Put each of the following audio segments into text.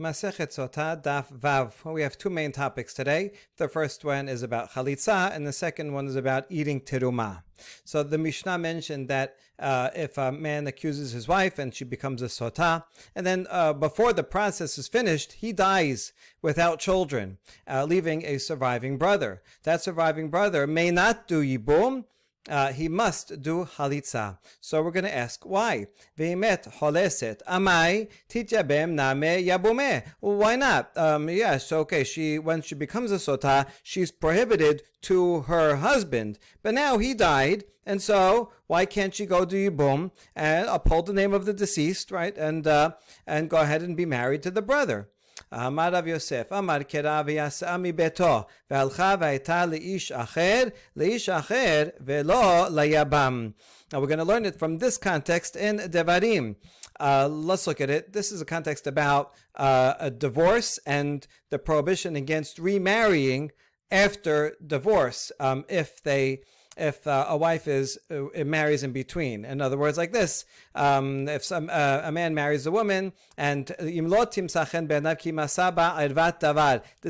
Daf Vav. We have two main topics today. The first one is about chalitza, and the second one is about eating teruma. So the Mishnah mentioned that uh, if a man accuses his wife and she becomes a sotah, and then uh, before the process is finished, he dies without children, uh, leaving a surviving brother. That surviving brother may not do yibum, uh, he must do halitza. So we're going to ask why. Veimet holeset amai titjabem name yabume. Why not? Um, yes, okay. She when she becomes a sotah, she's prohibited to her husband, but now he died, and so why can't she go do yibum and uphold the name of the deceased, right? And uh, and go ahead and be married to the brother. אמר רב יוסף, אמר קרא ויסעה מביתו, והלכה והייתה לאיש אחר, לאיש אחר, ולא ליבם. Now we're going to learn it from this context in Devarim. Uh, let's look at it. This is a context about uh, a divorce and the prohibition against remarrying after divorce um, if they if uh, a wife is uh, marries in between. In other words, like this: um, if some uh, a man marries a woman, and this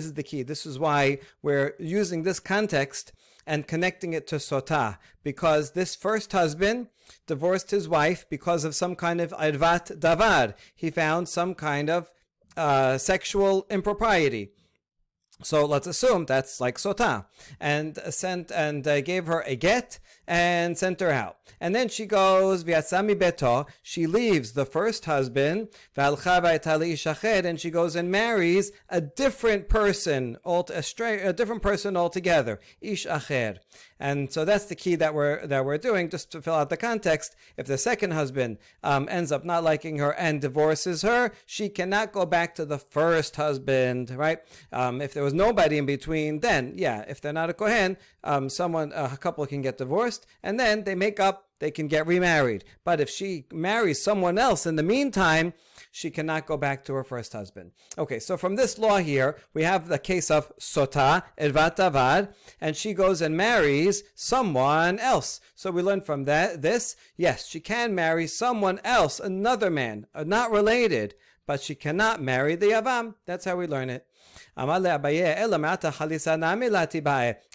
is the key. This is why we're using this context and connecting it to sotah, because this first husband divorced his wife because of some kind of advat davar. He found some kind of uh, sexual impropriety. So let's assume that's like Sotah, and sent and uh, gave her a get and sent her out. And then she goes v'yatzami beto. She leaves the first husband and she goes and marries a different person, a different person altogether, ish. And so that's the key that we're that we're doing, just to fill out the context. If the second husband um, ends up not liking her and divorces her, she cannot go back to the first husband, right? Um, if there was nobody in between, then yeah, if they're not a kohen, um, someone a couple can get divorced, and then they make up they can get remarried. But if she marries someone else in the meantime, she cannot go back to her first husband. Okay, so from this law here, we have the case of Sota, Edvat Avad, and she goes and marries someone else. So we learn from that this, yes, she can marry someone else, another man, uh, not related, but she cannot marry the yavam. That's how we learn it.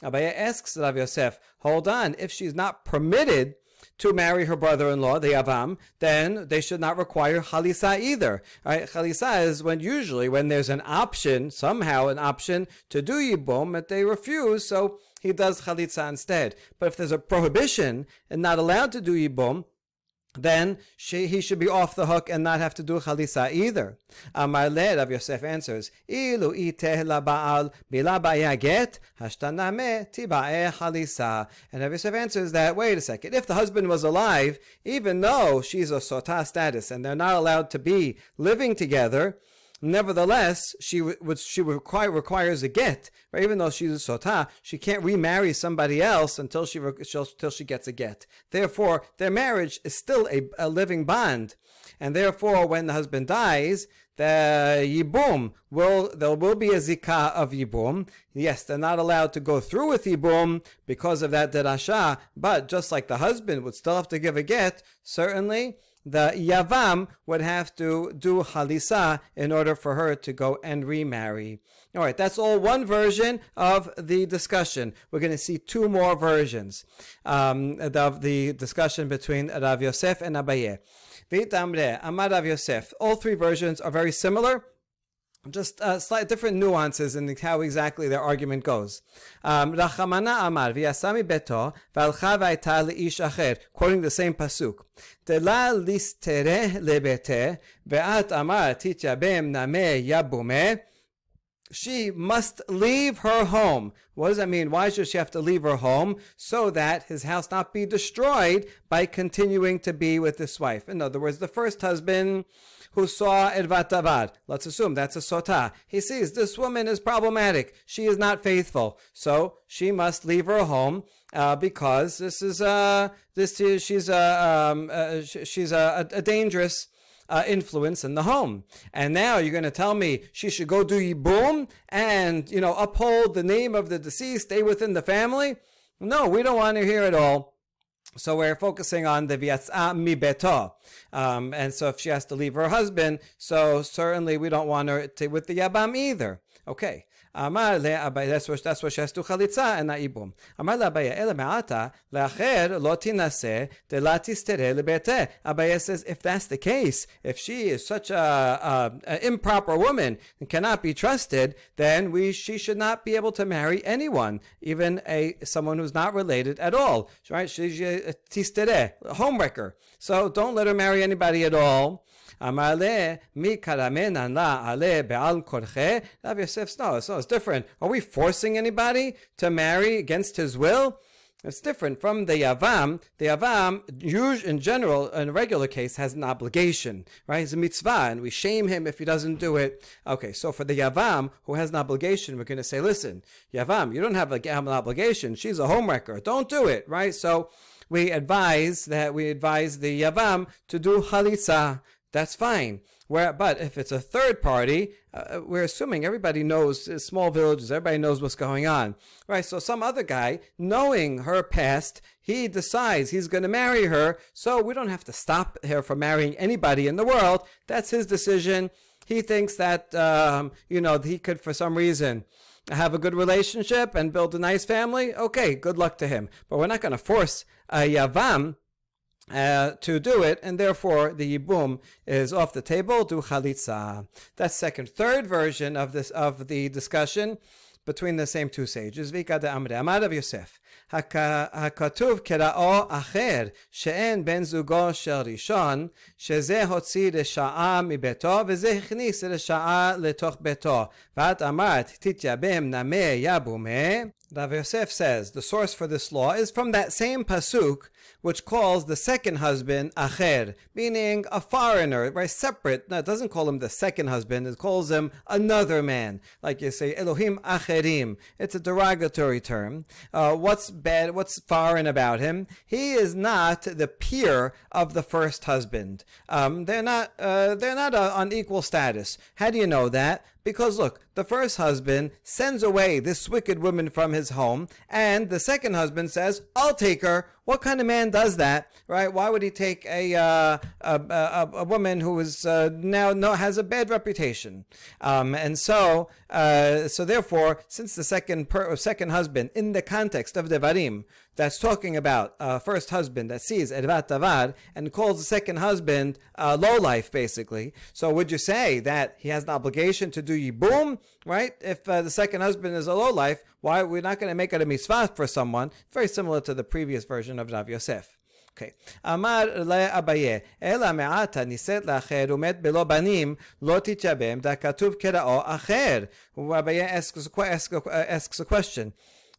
Abaye asks Rav Yosef, hold on, if she's not permitted to marry her brother-in-law, the yavam, then they should not require Chalisa either. Right? Chalisa is when usually when there's an option, somehow an option to do Yibum, but they refuse, so he does Chalitza instead. But if there's a prohibition and not allowed to do Yibum, then she, he should be off the hook and not have to do chalisa either. Amar le, Rav Yosef answers, Ilu iteh laba'al bila get hashtaname tiba'e chalisa. And Rav Yosef answers that, wait a second, if the husband was alive, even though she's a sotah status and they're not allowed to be living together, Nevertheless, she would she require, requires a get, right? Even though she's a sota, she can't remarry somebody else until she until she gets a get. Therefore, their marriage is still a, a living bond, and therefore, when the husband dies, the yibum will there will be a zikah of yibum. Yes, they're not allowed to go through with yibum because of that derasha, but just like the husband would still have to give a get, certainly the Yavam would have to do Halisa in order for her to go and remarry. All right, that's all one version of the discussion. We're going to see two more versions um, of the discussion between Rav Yosef and Abaye. Vitamre, Amar Rav Yosef. All three versions are very similar just uh, slight different nuances in how exactly their argument goes. Um, Rachamana Amar v'yasami beto v'alcha v'ayta le'ish acher, quoting the same pasuk. Tela listere lebete ve'at amar tityabem name yabume. She must leave her home. What does that mean? Why should she have to leave her home? So that his house not be destroyed by continuing to be with this wife. In other words, the first husband who saw Edvatavad. Let's assume that's a sotah. He sees this woman is problematic. She is not faithful. So she must leave her home uh, because this is uh, this is, she's a um, uh, she's a, a dangerous uh, influence in the home. And now you're going to tell me she should go do yibum and you know uphold the name of the deceased, stay within the family? No, we don't want to hear it all. So we're focusing on the viatza mi beto. Um, and so if she has to leave her husband, so certainly we don't want her to with the yabam either. Okay. Amar le that's what, that's what she has to chalitza and not yibum. Amar le Abaye, ele me'ata, le'acher lo tinase, de la tistere. Abaye says, if that's the case, if she is such a, a, a improper woman and cannot be trusted, then we, she should not be able to marry anyone, even a, someone who's not related at all. Right? She's a tistere, homewrecker. So don't let her marry anybody at all. Amale mi karamenan la ale be'al korche. Rav Yosef, no, so it's different. Are we forcing anybody to marry against his will? It's different from the Yavam. The Yavam, in general, in a regular case, has an obligation, right? It's a mitzvah, and we shame him if he doesn't do it. Okay, so for the Yavam, who has an obligation, we're going to say, listen, Yavam, you don't have, a, have an obligation. She's a homewrecker. Don't do it, right? So we advise that we advise the Yavam to do halitza, that's fine. Where, but if it's a third party, uh, we're assuming everybody knows uh, small villages, everybody knows what's going on, right? So some other guy, knowing her past, he decides he's going to marry her. So we don't have to stop her from marrying anybody in the world. That's his decision. He thinks that um, you know he could, for some reason, have a good relationship and build a nice family. Okay, good luck to him. But we're not going to force a yavam uh, to do it, and therefore the yibum is off the table. Do chalitza. That second, third version of this of the discussion between the same two sages. Vika de Amre, Amar Rav Yosef. Hakatuv kerao acher she'en ben בן זוגו של ראשון, שזה הוציא mi beto veze הכניס רשעה לתוך ביתו. ואת אמרת, תתייבם נמה יבומה. Rav Yosef says, the source for this law is from that same pasuk which calls the second husband acher, meaning a foreigner, right? Separate. No, it doesn't call him the second husband. It calls him another man. Like you say, Elohim acherim. It's a derogatory term. Uh, what's bad? What's foreign about him? He is not the peer of the first husband. Um, they're not. Uh, they're not uh, on equal status. How do you know that? Because look, the first husband sends away this wicked woman from his home, and the second husband says, I'll take her. What kind of man does that, right? Why would he take a uh, a, a, a, woman who is uh, now no, has a bad reputation? Um, and so, uh, so therefore, since the second per, second husband, in the context of Devarim, that's talking about uh, first husband that sees Edvat Tavad and calls the second husband uh, low life, basically. So would you say that he has an obligation to do Yibum, right? If uh, the second husband is a low life, why we're not going to make it a mitzvah for someone? Very similar to the previous version of Rav Yosef. Okay. אמר לאביי, אלא מעתה נישאת לאחר ומת בלא בנים, לא תתייבם, דכתוב כראו אחר. Abaye asks, asks, asks a question.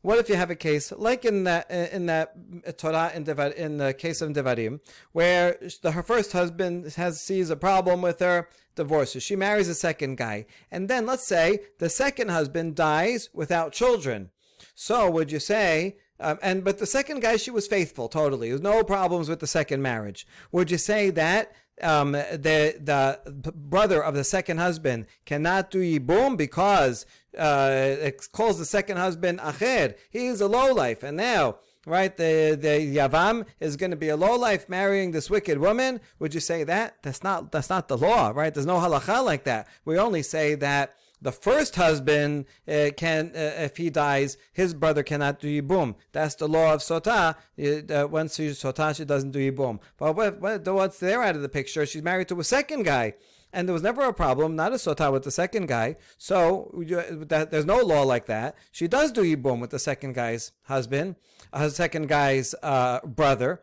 What if you have a case like in that in that Torah in, Devar, in the case of Devarim, where the, her first husband has sees a problem with her, divorces. She marries a second guy, and then let's say the second husband dies without children. So would you say? Um, and but the second guy, she was faithful totally. There's no problems with the second marriage. Would you say that um, the the brother of the second husband cannot do yibum because uh, it calls the second husband acher. He is a low life, and now right the the yavam is going to be a low life marrying this wicked woman. Would you say that? That's not that's not the law, right? There's no halacha like that. We only say that the first husband uh, can, uh, if he dies, his brother cannot do yibum. That's the law of sota. Uh, once she's sota, she doesn't do yibum. But what, what, once they're out of the picture, she's married to a second guy. And there was never a problem, not a sota with the second guy. So that, there's no law like that. She does do yibum with the second guy's husband, her second guy's uh, brother.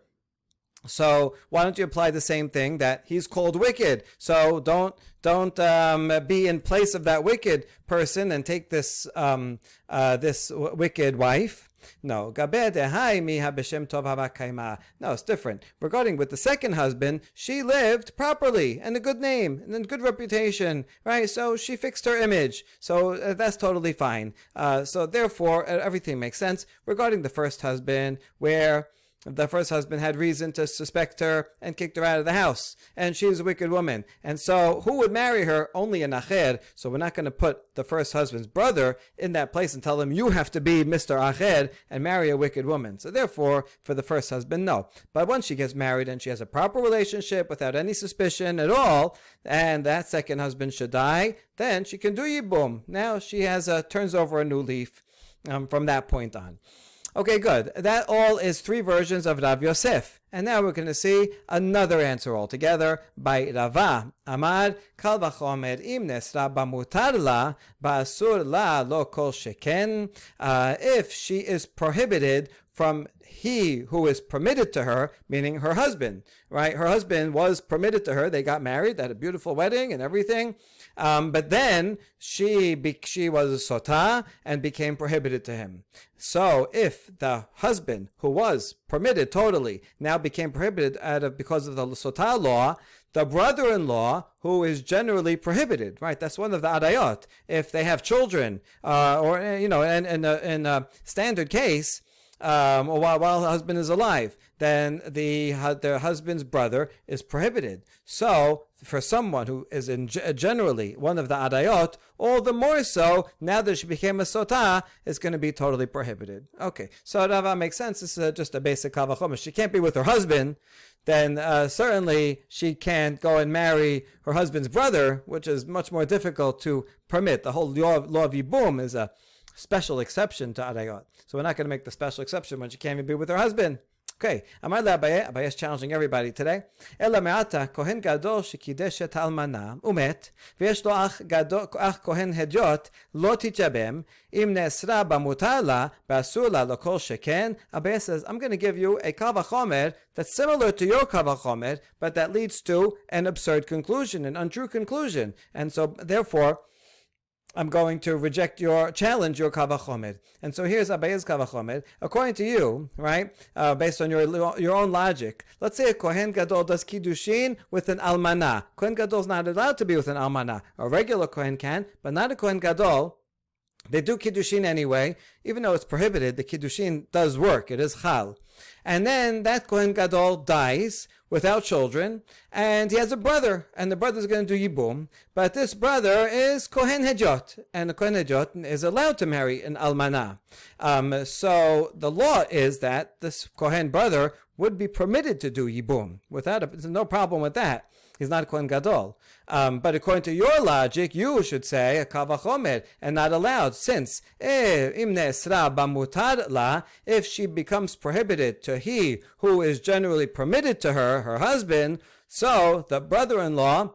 So why don't you apply the same thing that he's called wicked? So don't don't um, be in place of that wicked person and take this um, uh, this w- wicked wife. No, No, it's different. Regarding with the second husband, she lived properly and a good name and a good reputation, right? So she fixed her image. So uh, that's totally fine. Uh, so therefore, everything makes sense. Regarding the first husband, where the first husband had reason to suspect her and kicked her out of the house, and she was a wicked woman. And so, who would marry her? Only a Acher. So, we're not going to put the first husband's brother in that place and tell him, you have to be Mr. Acher and marry a wicked woman. So, therefore, for the first husband, no. But once she gets married and she has a proper relationship without any suspicion at all, and that second husband should die, then she can do Yibum. Now she has a, turns over a new leaf um, from that point on. Okay, good. That all is three versions of Rav Yosef. And now we're going to see another answer altogether by Rava. Amar kal im nesra bamutar la la lo kol sheken. Uh, if she is prohibited from he who is permitted to her, meaning her husband, right? Her husband was permitted to her. They got married, had a beautiful wedding and everything. Um, but then she be, she was a sotah and became prohibited to him. So if the husband who was permitted totally now became prohibited out of because of the sotah law, the brother-in-law who is generally prohibited, right? That's one of the adayot. If they have children, uh, or you know, in, in, a, in a standard case, um, while, while the husband is alive, then the the husband's brother is prohibited. So for someone who is in generally one of the adayot, all the more so now that she became a sotah, is going to be totally prohibited. Okay, so Rava makes sense. This is just a basic kavachomer. She can't be with her husband. Then uh, certainly she can't go and marry her husband's brother, which is much more difficult to permit. The whole law of, law of Yibum is a special exception to adayot. So we're not going to make the special exception when she can't even be with her husband. Okay, Amar Abaye, Abaye is challenging everybody today. Ela me'ata kohen gadol shekidesh et almana umet, ויש לו אח, גדול, אח כהן הדיוט, לא תתייבם, אם נאסרה במותר לה, ואסור לה לכל שכן. Abaye says, I'm going to give you a kavachomer that's similar to your kavachomer, but that leads to an absurd conclusion, an untrue conclusion. And so, therefore, I'm going to reject your challenge, your kavachomer. And so here's Abaye's kavachomer. According to you, right, uh, based on your your own logic, let's say a kohen gadol does kiddushin with an almana. Kohen gadol is not allowed to be with an almana. A regular kohen can, but not a kohen gadol. They do kiddushin anyway, even though it's prohibited. The kiddushin does work; it is chal. And then that kohen gadol dies without children, and he has a brother, and the brother is going to do yibum. But this brother is kohen hedyot, and the kohen hedyot is allowed to marry an almana. Um, so the law is that this kohen brother would be permitted to do yibum without a, no problem with that. He's not kohen gadol. Um, but according to your logic, you should say a kavachomer and not allowed, since eh, if she becomes prohibited to he who is generally permitted to her, her husband, so the brother-in-law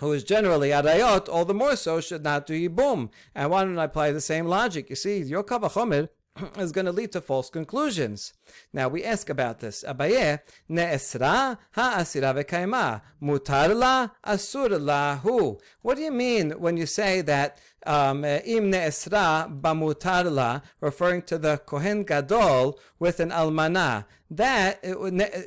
who is generally adayot, all the more so should not do yibum. And why don't I apply the same logic? You see, your kavachomer is going to lead to false conclusions. Now we ask about this. Abaye, ne'esra ha'asira v'kaima, mutar la, asur lahu. What do you mean when you say that um, im ne'esra bamutar la, referring to the Kohen Gadol with an almana? That,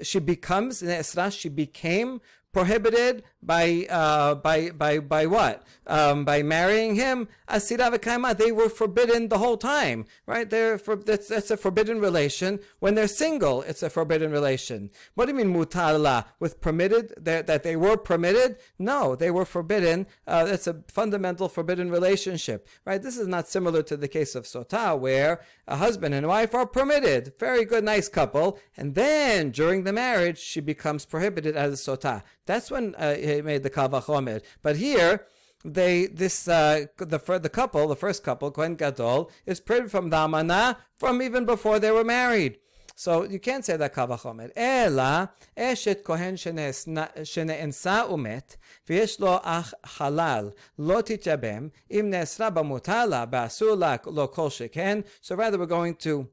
she becomes, ne'esra, she became prohibited by uh, by by by what? Um, by marrying him, asira v'kaima, they were forbidden the whole time, right? They're for, that's, that's a forbidden relation. When they're single, it's a forbidden relation. What do you mean mutala? With permitted that, that they were permitted? No, they were forbidden. Uh, it's a fundamental forbidden relationship, right? This is not similar to the case of sota, where a husband and wife are permitted, very good, nice couple, and then during the marriage she becomes prohibited as a sota. That's when uh, he made the Kavach Omer. But here, they this uh, the the couple, the first couple, Kohen Gadol, is printed from the almana from even before they were married. So you can't say that kavachomer. Ela eshet kohen שנאנסה ומת, ויש לו אח חלל, לא תתייבם, אם נאסרה במותר לה, באסור לה, לא כל שכן. So rather we're going to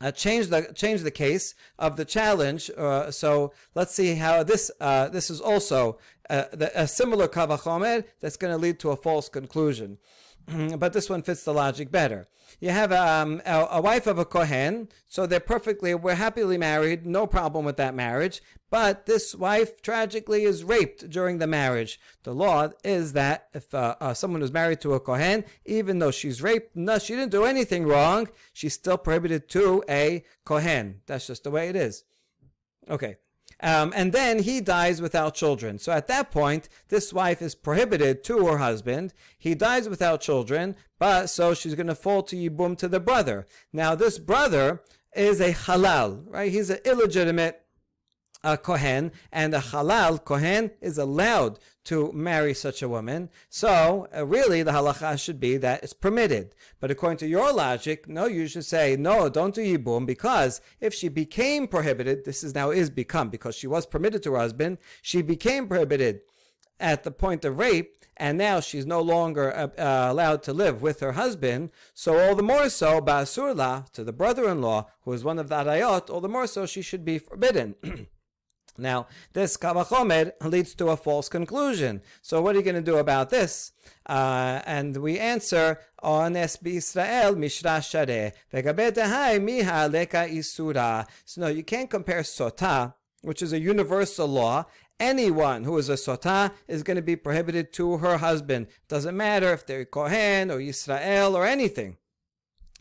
uh, change the change the case of the challenge. Uh, so let's see how this uh, this is also a, a similar kavachomer that's going to lead to a false conclusion. but this one fits the logic better. You have um, a, a, wife of a Kohen, so they're perfectly, we're happily married, no problem with that marriage. But this wife tragically is raped during the marriage. The law is that if uh, uh, someone is married to a Kohen, even though she's raped, no, she didn't do anything wrong, she's still prohibited to a Kohen. That's just the way it is. Okay. Um, and then he dies without children. So at that point, this wife is prohibited to her husband. He dies without children, but so she's going to fall to Yibum to the brother. Now, this brother is a halal, right? He's an illegitimate a Kohen, and a halal Kohen is allowed to marry such a woman. So, uh, really, the halacha should be that it's permitted. But according to your logic, no, you should say, no, don't do yibum, because if she became prohibited, this is now is become, because she was permitted to her husband, she became prohibited at the point of rape, and now she's no longer uh, uh, allowed to live with her husband. So all the more so, Basurla, to the brother-in-law, who is one of the Arayot, all the more so she should be forbidden. Now, this Kavachomer leads to a false conclusion. So, what are you going to do about this? Uh, and we answer, Ones Israel Mishra Share, Miha Leka Isura. So, no, you can't compare Sota, which is a universal law. Anyone who is a Sota is going to be prohibited to her husband. Doesn't matter if they're Kohen or Israel or anything.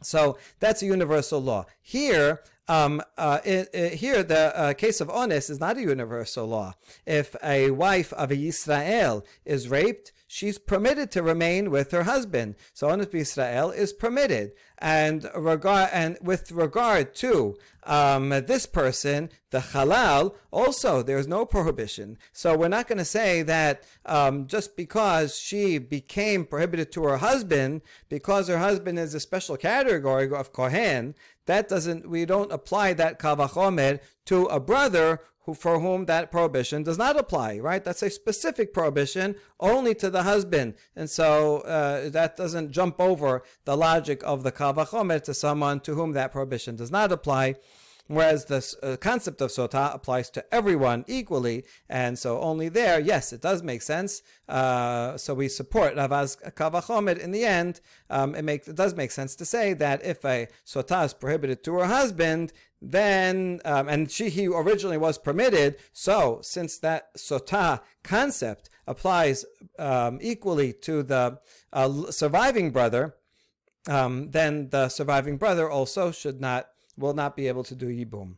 So that's a universal law. Here, um, uh, it, it, here, the uh, case of ones is not a universal law. If a wife of a Yisrael is raped, she's permitted to remain with her husband. So ones Israel is permitted. And regard and with regard to um, this person, the halal, also there's no prohibition. So we're not going to say that um, just because she became prohibited to her husband, because her husband is a special category of kohen, that doesn't, we don't apply that kavachomer to a brother who, for whom that prohibition does not apply, right? That's a specific prohibition only to the husband. And so uh, that doesn't jump over the logic of the kavachomer to someone to whom that prohibition does not apply. Whereas the uh, concept of sota applies to everyone equally, and so only there, yes, it does make sense. Uh, so we support Rava's Kavachomer in the end. Um, it, makes, it does make sense to say that if a sota is prohibited to her husband, then um, and she he originally was permitted. So since that sota concept applies um, equally to the uh, surviving brother, um, then the surviving brother also should not will not be able to do Yibum.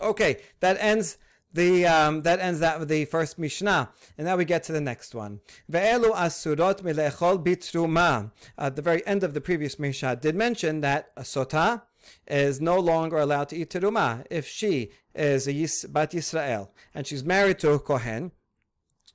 Okay, that ends the um, that ends that the first Mishnah, and now we get to the next one. Ve'elu asurot milechol bitruma. At the very end of the previous Mishnah, did mention that a sota is no longer allowed to eat teruma if she is a Yis, bat Yisrael and she's married to a kohen.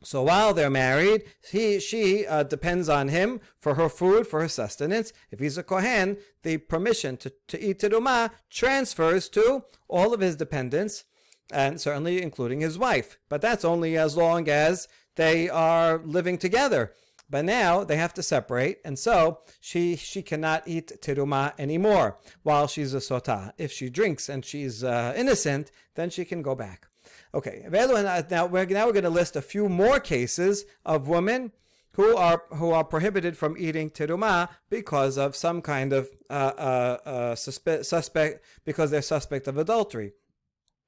So while they're married, he, she uh, depends on him for her food, for her sustenance. If he's a Kohen, the permission to, to eat teruma transfers to all of his dependents, and certainly including his wife. But that's only as long as they are living together. But now they have to separate, and so she she cannot eat teruma anymore while she's a sota. If she drinks and she's uh, innocent, then she can go back. Okay, now we're now we're going to list a few more cases of women who are who are prohibited from eating teruma because of some kind of uh, uh, uh, suspe- suspect because they're suspect of adultery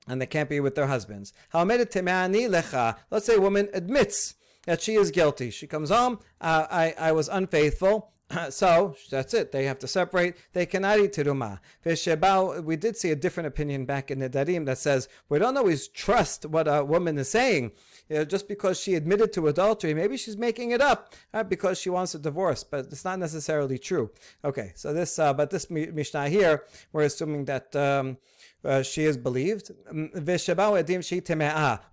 and they can't be with their husbands. Let's say a woman admits that she is guilty. She comes home. Uh, I I was unfaithful. so that's it. They have to separate. They cannot eat teruma. We did see a different opinion back in Nedarim that says we don't always trust what a woman is saying. You know, just because she admitted to adultery, maybe she's making it up uh, because she wants a divorce, but it's not necessarily true. Okay, so this, uh, but this Mishnah here, we're assuming that. Um, uh, she is believed. Mm,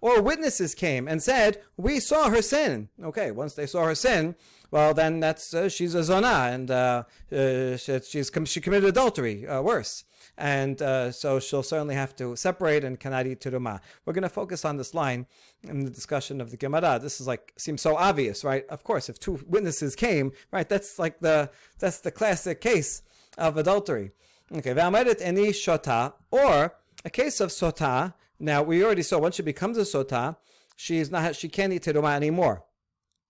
or witnesses came and said, We saw her sin. Okay, once they saw her sin, well, then that's uh, she's a zona and uh, uh, she, she's she committed adultery, uh, worse. And uh, so she'll certainly have to separate and cannot eat teruma. We're going to focus on this line in the discussion of the Gemara. This is like seems so obvious, right? Of course, if two witnesses came, right, that's like the that's the classic case of adultery. Okay, v'amaret eni shota, or a case of sota. Now we already saw once she becomes a sota, she's not she can't eat teruma anymore.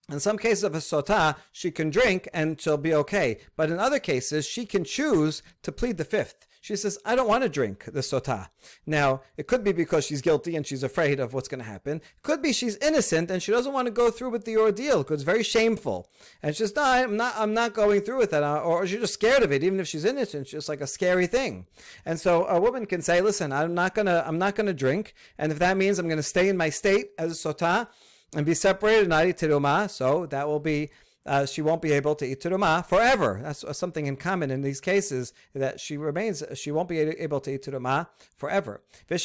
In some cases of a sota, she can drink and she'll be okay. But in other cases, she can choose to plead the fifth. She says, I don't want to drink the sota. Now, it could be because she's guilty and she's afraid of what's going to happen. It could be she's innocent and she doesn't want to go through with the ordeal because it's very shameful. And she's no, I'm not, I'm not going through with that. Uh, or she's just scared of it, even if she's innocent. It's just like a scary thing. And so a woman can say, listen, I'm not going to, I'm not going to drink. And if that means I'm going to stay in my state as a sota, and be separated, not eat teruma. So that will be uh, she won't be able to eat teruma forever. That's something in common in these cases that she remains. She won't be able to eat teruma forever. Or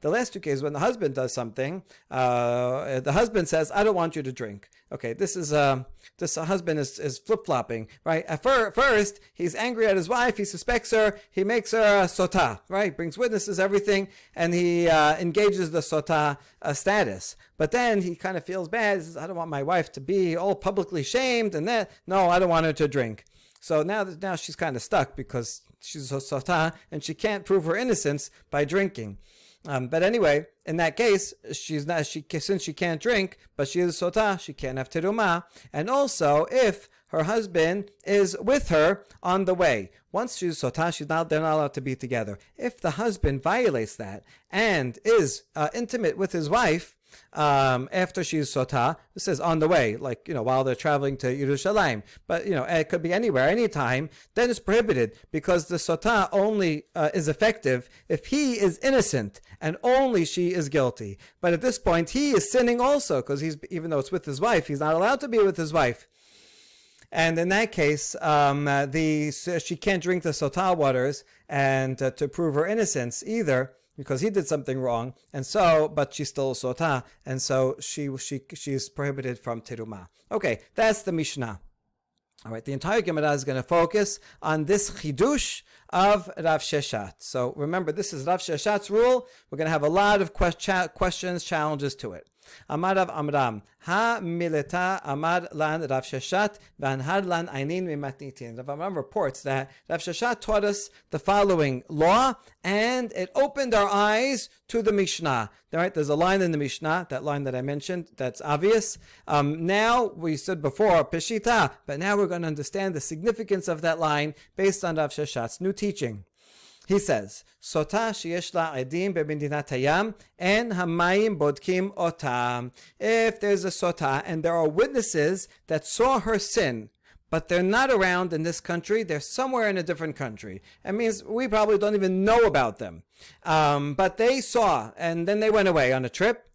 the last two cases when the husband does something, uh, the husband says, "I don't want you to drink." Okay, this is. Uh, this husband is, is flip flopping, right? At fir- first, he's angry at his wife. He suspects her. He makes her a sota, right? Brings witnesses, everything, and he uh, engages the sota uh, status. But then he kind of feels bad. He says, I don't want my wife to be all publicly shamed, and then no, I don't want her to drink. So now, now she's kind of stuck because she's a sota and she can't prove her innocence by drinking. Um, but anyway, in that case, she's not she since she can't drink, but she is sota, she can't have teruma. And also, if her husband is with her on the way. Once she's sota, she's not, they're not allowed to be together. If the husband violates that and is uh, intimate with his wife, um, after she's sota. This says on the way, like, you know, while they're traveling to Yerushalayim. But, you know, it could be anywhere, anytime. Then it's prohibited because the sota only uh, is effective if he is innocent and only she is guilty. But at this point, he is sinning also because he's, even though it's with his wife, he's not allowed to be with his wife. And in that case, um, the she can't drink the sota waters, and uh, to prove her innocence either, because he did something wrong, and so, but she's still sota, and so she she she's prohibited from teruma. Okay, that's the Mishnah. All right, the entire Gemara is going to focus on this chidush of Rav Sheshet. So remember, this is Rav Sheshet's rule. We're going to have a lot of questions, challenges to it. Amar Rav Amram, Ha mileta amar lan Rav Sheshet vanhad lan einin mimatnitin. Rav Amram reports that Rav Sheshet taught us the following law, and it opened our eyes to the Mishnah. All right, there's a line in the Mishnah, that line that I mentioned, that's obvious. Um, now, we said before, Peshita, but now we're going to understand the significance of that line based on Rav Sheshet's new teaching. He says, Sota sheyesh la edim hayam en hamayim bodkim otam. If there's a sota and there are witnesses that saw her sin, but they're not around in this country. They're somewhere in a different country. It means we probably don't even know about them. Um, but they saw, and then they went away on a trip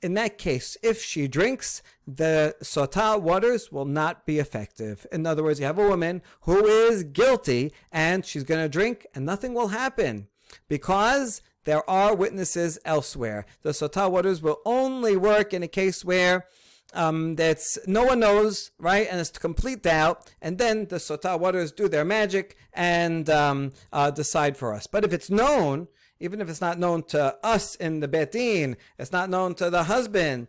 in that case, if she drinks, the sota waters will not be effective. In other words, you have a woman who is guilty and she's going to drink and nothing will happen because there are witnesses elsewhere. The sota waters will only work in a case where um, that's no one knows, right? And it's complete doubt. And then the sota waters do their magic and um, uh, decide for us. But if it's known, even if it's not known to us in the beit din, it's not known to the husband.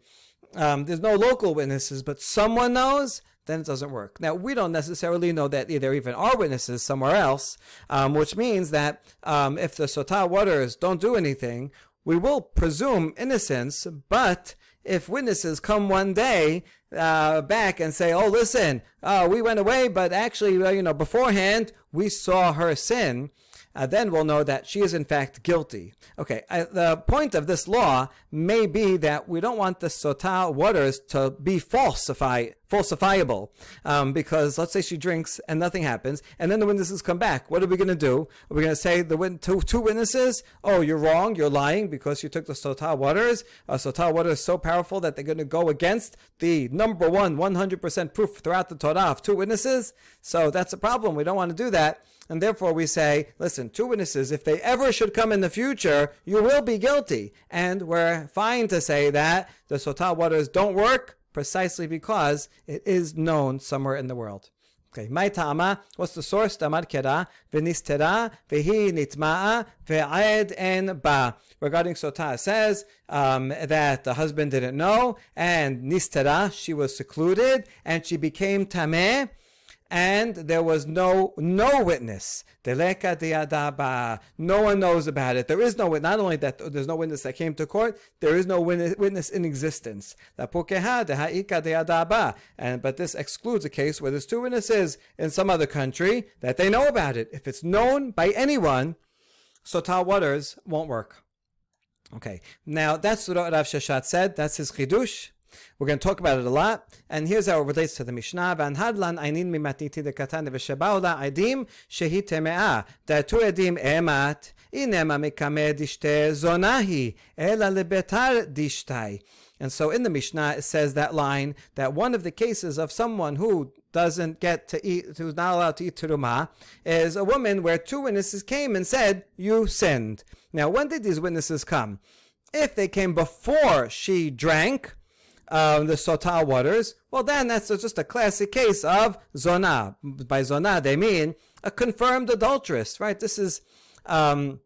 Um, there's no local witnesses, but someone knows. Then it doesn't work. Now we don't necessarily know that there even are witnesses somewhere else, um, which means that um, if the sota waters don't do anything, we will presume innocence. But if witnesses come one day uh, back and say, "Oh, listen, uh, we went away, but actually, you know, beforehand we saw her sin," uh, then we'll know that she is in fact guilty. Okay, uh, the point of this law may be that we don't want the sota waters to be falsify, falsifiable, um, because let's say she drinks and nothing happens, and then the witnesses come back. What are we going to do? Are we going to say the win- two, two witnesses? Oh, you're wrong. You're lying because you took the sota waters. Uh, sota water is so powerful that they're going to go against the number one 100% proof throughout the Torah of two witnesses. So that's a problem. We don't want to do that. And therefore we say, listen, two witnesses, if they ever should come in the future, you will be guilty. And we're fine to say that the sota waters don't work precisely because it is known somewhere in the world. Okay, my tama, what's the source? Tamar kera, v'nistera, v'hi nitma'a, ve'ed en ba. Regarding Sota, says um, that the husband didn't know, and nistera, she was secluded, and she became tameh, and there was no no witness. No one knows about it. There is no not only that there's no witness that came to court, there is no witness in existence. And but this excludes a case where there's two witnesses in some other country that they know about it. If it's known by anyone, Sotah waters won't work. Okay, now that's what Rav Sheshet said. That's his chidush. We're going to talk about it a lot, and here's how it relates to the Mishnah. Hadlan einin mimatniti edim emat. And so in the Mishnah, it says that line that one of the cases of someone who doesn't get to eat, who's not allowed to eat terumah, is a woman where two witnesses came and said, You sinned. Now, when did these witnesses come? If they came before she drank, um, the sotah waters, well, then that's just a classic case of zona. By zona, they mean a confirmed adulteress, right? This is um,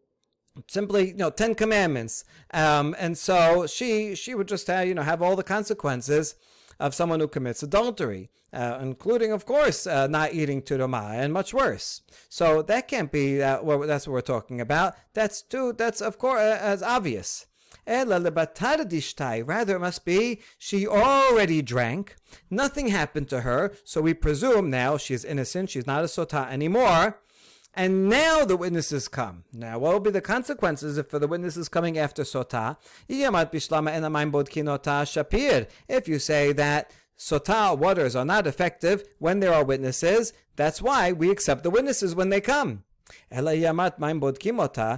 simply, you know, Ten Commandments, um, and so she she would just have, you know have all the consequences of someone who commits adultery, uh, including, of course, uh, not eating teruma, and much worse. So that can't be uh, what that's what we're talking about. That's too. That's of course uh, as obvious. Eh, Rather, it must be she already drank. Nothing happened to her, so we presume now she's innocent. She's not a sota anymore. And now the witnesses come. Now, what will be the consequences if for the witnesses coming after sotah? If you say that sota waters are not effective when there are witnesses, that's why we accept the witnesses when they come. אלא ימת מים בודקים אותה,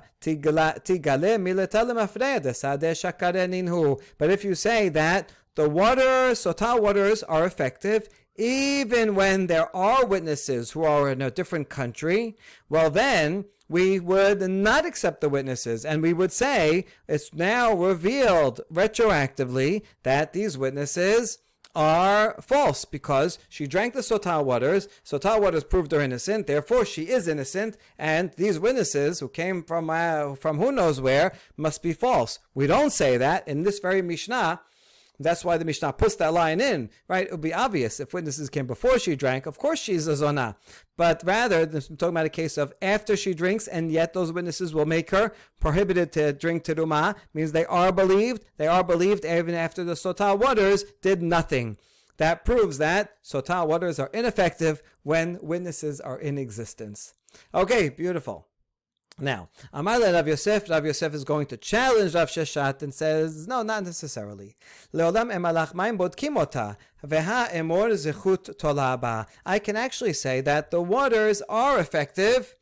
תגלה מילתה למפרע דשדה שקרנין הוא. But if you say that the water, sotah waters are effective, even when there are witnesses who are in a different country, well then we would not accept the witnesses and we would say it's now revealed retroactively that these witnesses are false because she drank the sotah waters. Sotah waters proved her innocent. Therefore, she is innocent. And these witnesses who came from uh, from who knows where must be false. We don't say that in this very Mishnah. That's why the Mishnah puts that line in, right? It would be obvious if witnesses came before she drank. Of course, she's a zona, but rather, I'm talking about a case of after she drinks, and yet those witnesses will make her prohibited to drink teruma. Means they are believed. They are believed even after the sotah waters did nothing. That proves that sotah waters are ineffective when witnesses are in existence. Okay, beautiful. Now, Amar Rav Yosef, Rav Yosef is going to challenge Rav Sheshet and says, no, not necessarily. Emalach veha emor zechut tolaba. I can actually say that the waters are effective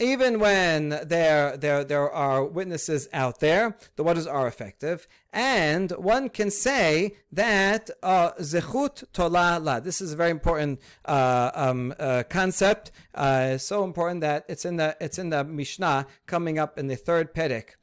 even when there, there, there are witnesses out there, the waters are effective. And one can say that uh, zechut tola la. This is a very important uh, um, uh, concept. Uh, so important that it's in the it's in the Mishnah coming up in the third Perek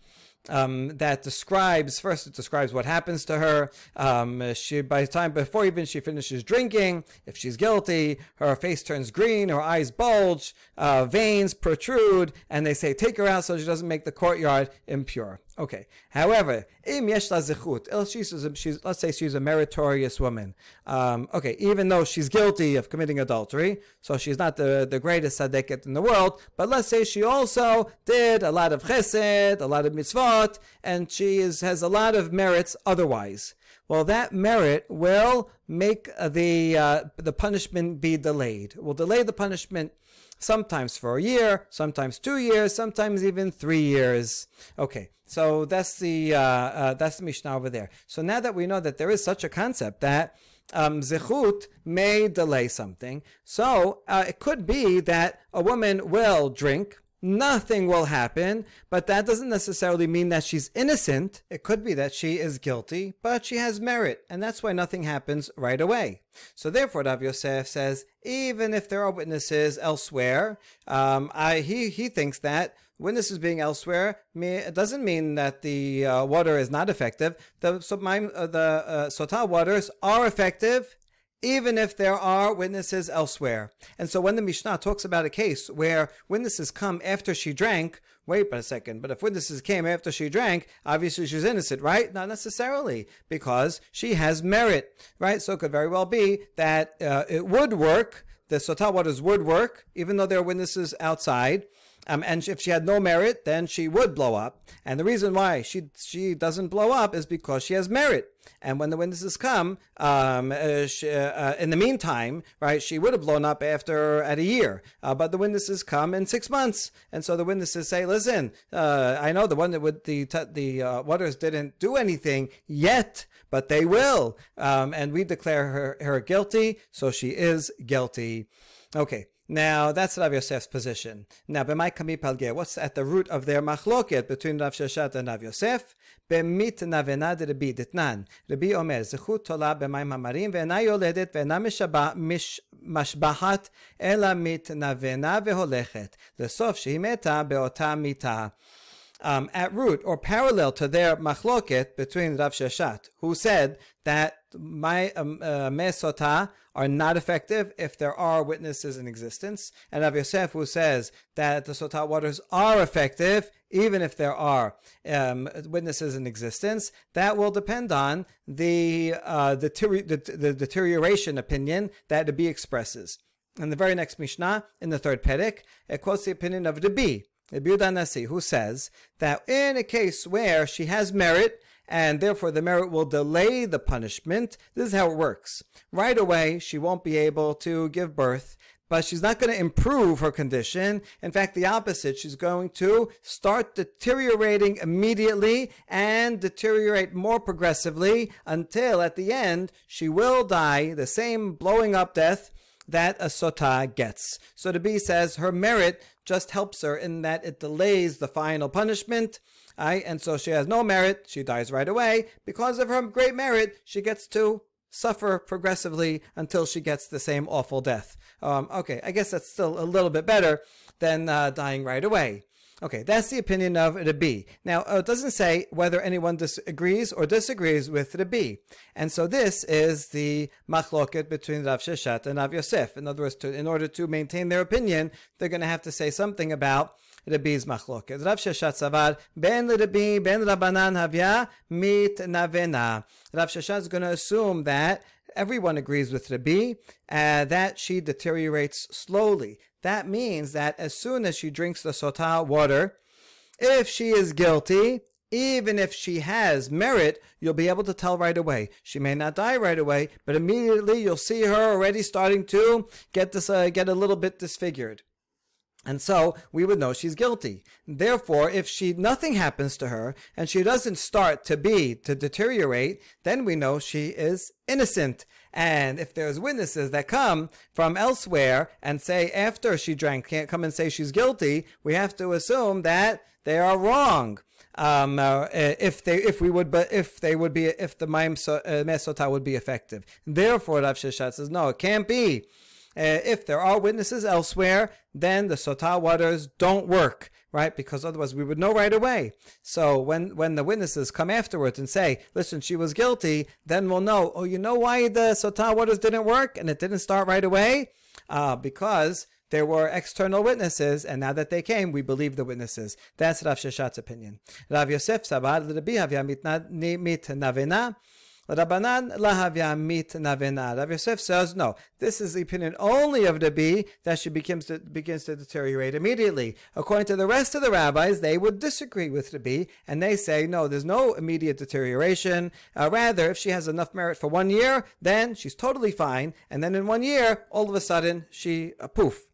um, that describes first it describes what happens to her. Um, she by the time before even she finishes drinking, if she's guilty, her face turns green, her eyes bulge, uh, veins protrude, and they say take her out so she doesn't make the courtyard impure. Okay. However, im zechut, she's, let's say she's a meritorious woman. Um, okay, even though she's guilty of committing adultery, so she's not the, the greatest tzaddiket in the world, but let's say she also did a lot of chesed, a lot of mitzvot, and she is, has a lot of merits otherwise. Well, that merit will make the uh, the punishment be delayed. Will delay the punishment sometimes for a year, sometimes two years, sometimes even three years. Okay, so that's the uh, uh, that's the Mishnah over there. So now that we know that there is such a concept that um, zechut may delay something, so uh, it could be that a woman will drink nothing will happen, but that doesn't necessarily mean that she's innocent. It could be that she is guilty, but she has merit, and that's why nothing happens right away. So therefore, Rav Yosef says, even if there are witnesses elsewhere, um, I, he, he thinks that witnesses being elsewhere it doesn't mean that the uh, water is not effective. The, so my, uh, the uh, sotah waters are effective even if there are witnesses elsewhere. And so when the Mishnah talks about a case where witnesses come after she drank, wait a second, but if witnesses came after she drank, obviously she's innocent, right? Not necessarily, because she has merit, right? So it could very well be that uh, it would work the sotah waters would work, even though there are witnesses outside. Um, and if she had no merit, then she would blow up. And the reason why she she doesn't blow up is because she has merit. And when the witnesses come, um, uh, she, uh, in the meantime, right, she would have blown up after at a year. Uh, but the witnesses come in six months, and so the witnesses say, "Listen, uh, I know the one that with the the uh, waters didn't do anything yet, but they will, um, and we declare her her guilty, so she is guilty." Okay. Now that's Rav Yosef's position. Now, b'may kami what's at the root of their machloket between Rav Sheshet and Rav Yosef? B'mit navena de Rabbi ditnan. Rabbi omer, zechut tola b'mayim hamarim, ve'ena yoledet, ve'ena mashbahat, ela mit navena ve'holechet. Lesof shehi meta be'ota mita. Um, at root or parallel to their machloket between Rav Sheshet, who said that my um, uh, are not effective if there are witnesses in existence, and Rav Yosef who says that the sotah waters are effective even if there are um, witnesses in existence. That will depend on the, uh, the, the, deterioration opinion that the B expresses. In the very next Mishnah, in the third Perek, it quotes the opinion of the Yehuda Nasi, who says that in a case where she has merit and therefore the merit will delay the punishment. This is how it works. Right away, she won't be able to give birth, but she's not going to improve her condition. In fact, the opposite. She's going to start deteriorating immediately and deteriorate more progressively until at the end she will die the same blowing up death that a sotah gets. So the Rabbi says her merit just helps her in that it delays the final punishment Right? And so she has no merit. She dies right away. Because of her great merit, she gets to suffer progressively until she gets the same awful death. Um, okay, I guess that's still a little bit better than uh, dying right away. Okay, that's the opinion of Rabbi. Now, uh, it doesn't say whether anyone disagrees or disagrees with Rabbi. And so this is the machloket between Rav Sheshet and Rav Yosef. In other words, to, in order to maintain their opinion, they're going to have to say something about Rabbi's machloket. Rav Sheshet Savar, Ben Rabbi, Ben Rabbanan Havya, Mit Navena. Rav Sheshet is going to assume that everyone agrees with Rabbi, uh, that she deteriorates slowly. That means that as soon as she drinks the sotah water, if she is guilty, even if she has merit, you'll be able to tell right away. She may not die right away, but immediately you'll see her already starting to get this, uh, get a little bit disfigured. And so we would know she's guilty. Therefore, if she nothing happens to her and she doesn't start to be to deteriorate, then we know she is innocent. And if there's witnesses that come from elsewhere and say after she drank can't come and say she's guilty, we have to assume that they are wrong. Um, uh, if they, if we would, but if they would be, if the maim uh, mesota would be effective. Therefore, Rav Sheshet says, no, it can't be. Uh, if there are witnesses elsewhere, then the sotah waters don't work, right? Because otherwise we would know right away. So when, when the witnesses come afterwards and say, listen, she was guilty, then we'll know, oh, you know why the sotah waters didn't work and it didn't start right away? Uh, because there were external witnesses, and now that they came, we believe the witnesses. That's Rav Sheshet's opinion. Rav Yosef Sabad Sabar, mit navena, Rabbanan lahavya mit navena. Rav Yosef says, no, this is the opinion only of the bee that she begins to, begins to deteriorate immediately. According to the rest of the rabbis, they would disagree with the bee and they say, no, there's no immediate deterioration. Uh, rather, if she has enough merit for one year, then she's totally fine, and then in one year, all of a sudden, she, uh, poof,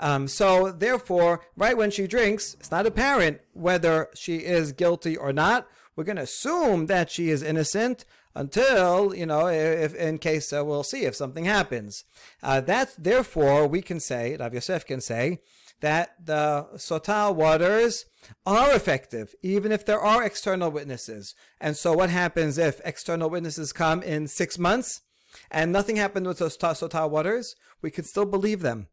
um, so therefore, right when she drinks, it's not apparent whether she is guilty or not. We're going to assume that she is innocent until you know if in case uh, we'll see if something happens. Uh, that's therefore we can say Rav Yosef can say that the sotah waters are effective even if there are external witnesses. And so what happens if external witnesses come in six months and nothing happened with those sotah waters? We can still believe them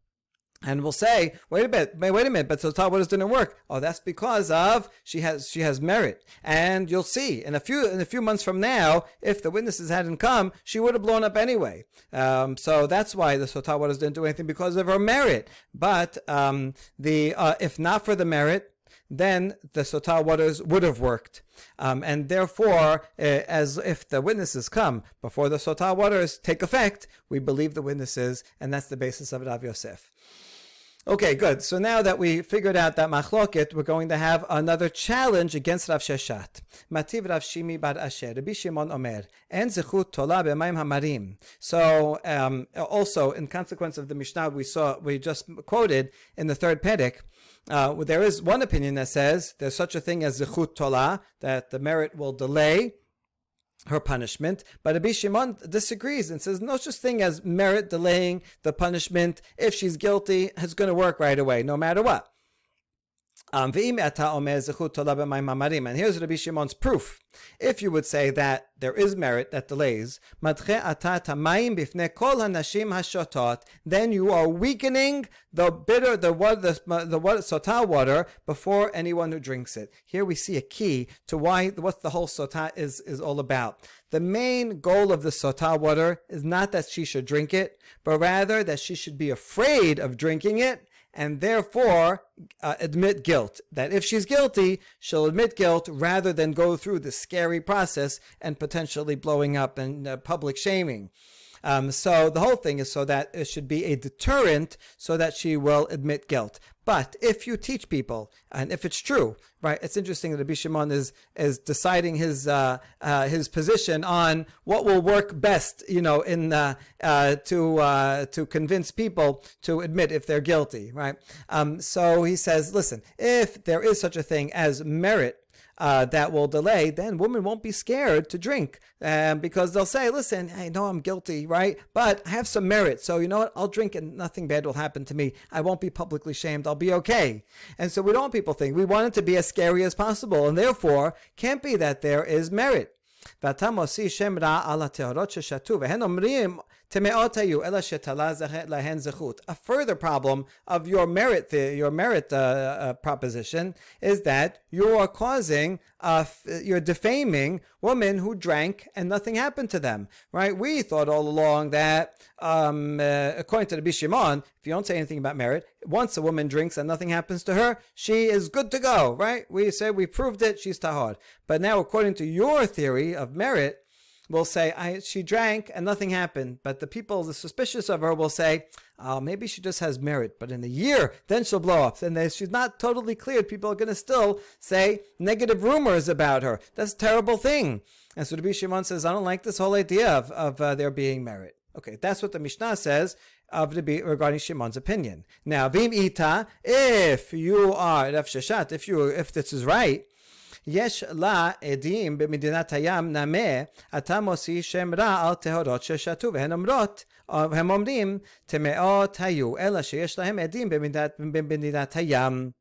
and we'll say, wait a bit, wait, a minute, but Sotah waters didn't work. Oh, that's because of she has she has merit. And you'll see in a few in a few months from now, if the witnesses hadn't come, she would have blown up anyway. Um, so that's why the Sotah waters didn't do anything because of her merit. But um, the uh, if not for the merit, then the sotah waters would have worked. Um, and therefore, uh, as if the witnesses come before the sotah waters take effect, we believe the witnesses, and that's the basis of Rav Yosef. Okay, good. So now that we figured out that machloket, we're going to have another challenge against Rav Sheshet. Mativ Rav Shimi bar Ashi, Rabbi Shimon Omer, en zechut tola b'mayim hamarim. So, um, also in consequence of the Mishnah we saw, we just quoted in the third Pedic, uh, there is one opinion that says there's such a thing as zechut tola, that the merit will delay her punishment. But Rabbi Shimon disagrees and says no such thing as merit delaying the punishment. If she's guilty, it's going to work right away, no matter what. Um, and here's Rabbi Shimon's proof. If you would say that there is merit that delays, then you are weakening the bitter, the water, the, the water, sotah water before anyone who drinks it. Here we see a key to why what the whole sotah is, is all about. The main goal of the sotah water is not that she should drink it, but rather that she should be afraid of drinking it and therefore uh, admit guilt. That if she's guilty, she'll admit guilt rather than go through the scary process and potentially blowing up and uh, public shaming. Um, so the whole thing is so that it should be a deterrent so that she will admit guilt. But if you teach people, and if it's true, right, it's interesting that Rabbi is is deciding his uh, uh, his position on what will work best, you know, in uh to uh, to convince people to admit if they're guilty, right? Um, so he says, listen, if there is such a thing as merit uh, that will delay, then women won't be scared to drink um, because they'll say, listen, I know I'm guilty, right? But I have some merit. So you know what? I'll drink and nothing bad will happen to me. I won't be publicly shamed. I'll be okay. And so we don't want people think. We want it to be as scary as possible. And therefore, can't be that there is merit. ואתה מוציא שם רע על הטהורות ששתו, והן אומרים a further problem of your merit, your merit uh, uh, proposition is that you are causing, uh, you're defaming women who drank and nothing happened to them, right? We thought all along that, um, uh, according to the Rabbi Shimon, if you don't say anything about merit, once a woman drinks and nothing happens to her, she is good to go, right? We said we proved it, she's tahor. But now, according to your theory of merit, will say, I, she drank and nothing happened. But the people, the suspicious of her, will say, oh, maybe she just has merit. But in a year, then she'll blow up. And if she's not totally cleared. People are going to still say negative rumors about her. That's a terrible thing. And so Rabbi Shimon says, I don't like this whole idea of, of uh, there being merit. Okay, that's what the Mishnah says of regarding Shimon's opinion. Now, vim ita, if you are Rav Sheshet, if you if this is right, יש לה עדים במדינת הים נמה, אתה מוציא שם רע על טהורות ששתו, והן אומרות, הם אומרים, טמאות היו, אלא שיש להם עדים במדינת, במדינת הים.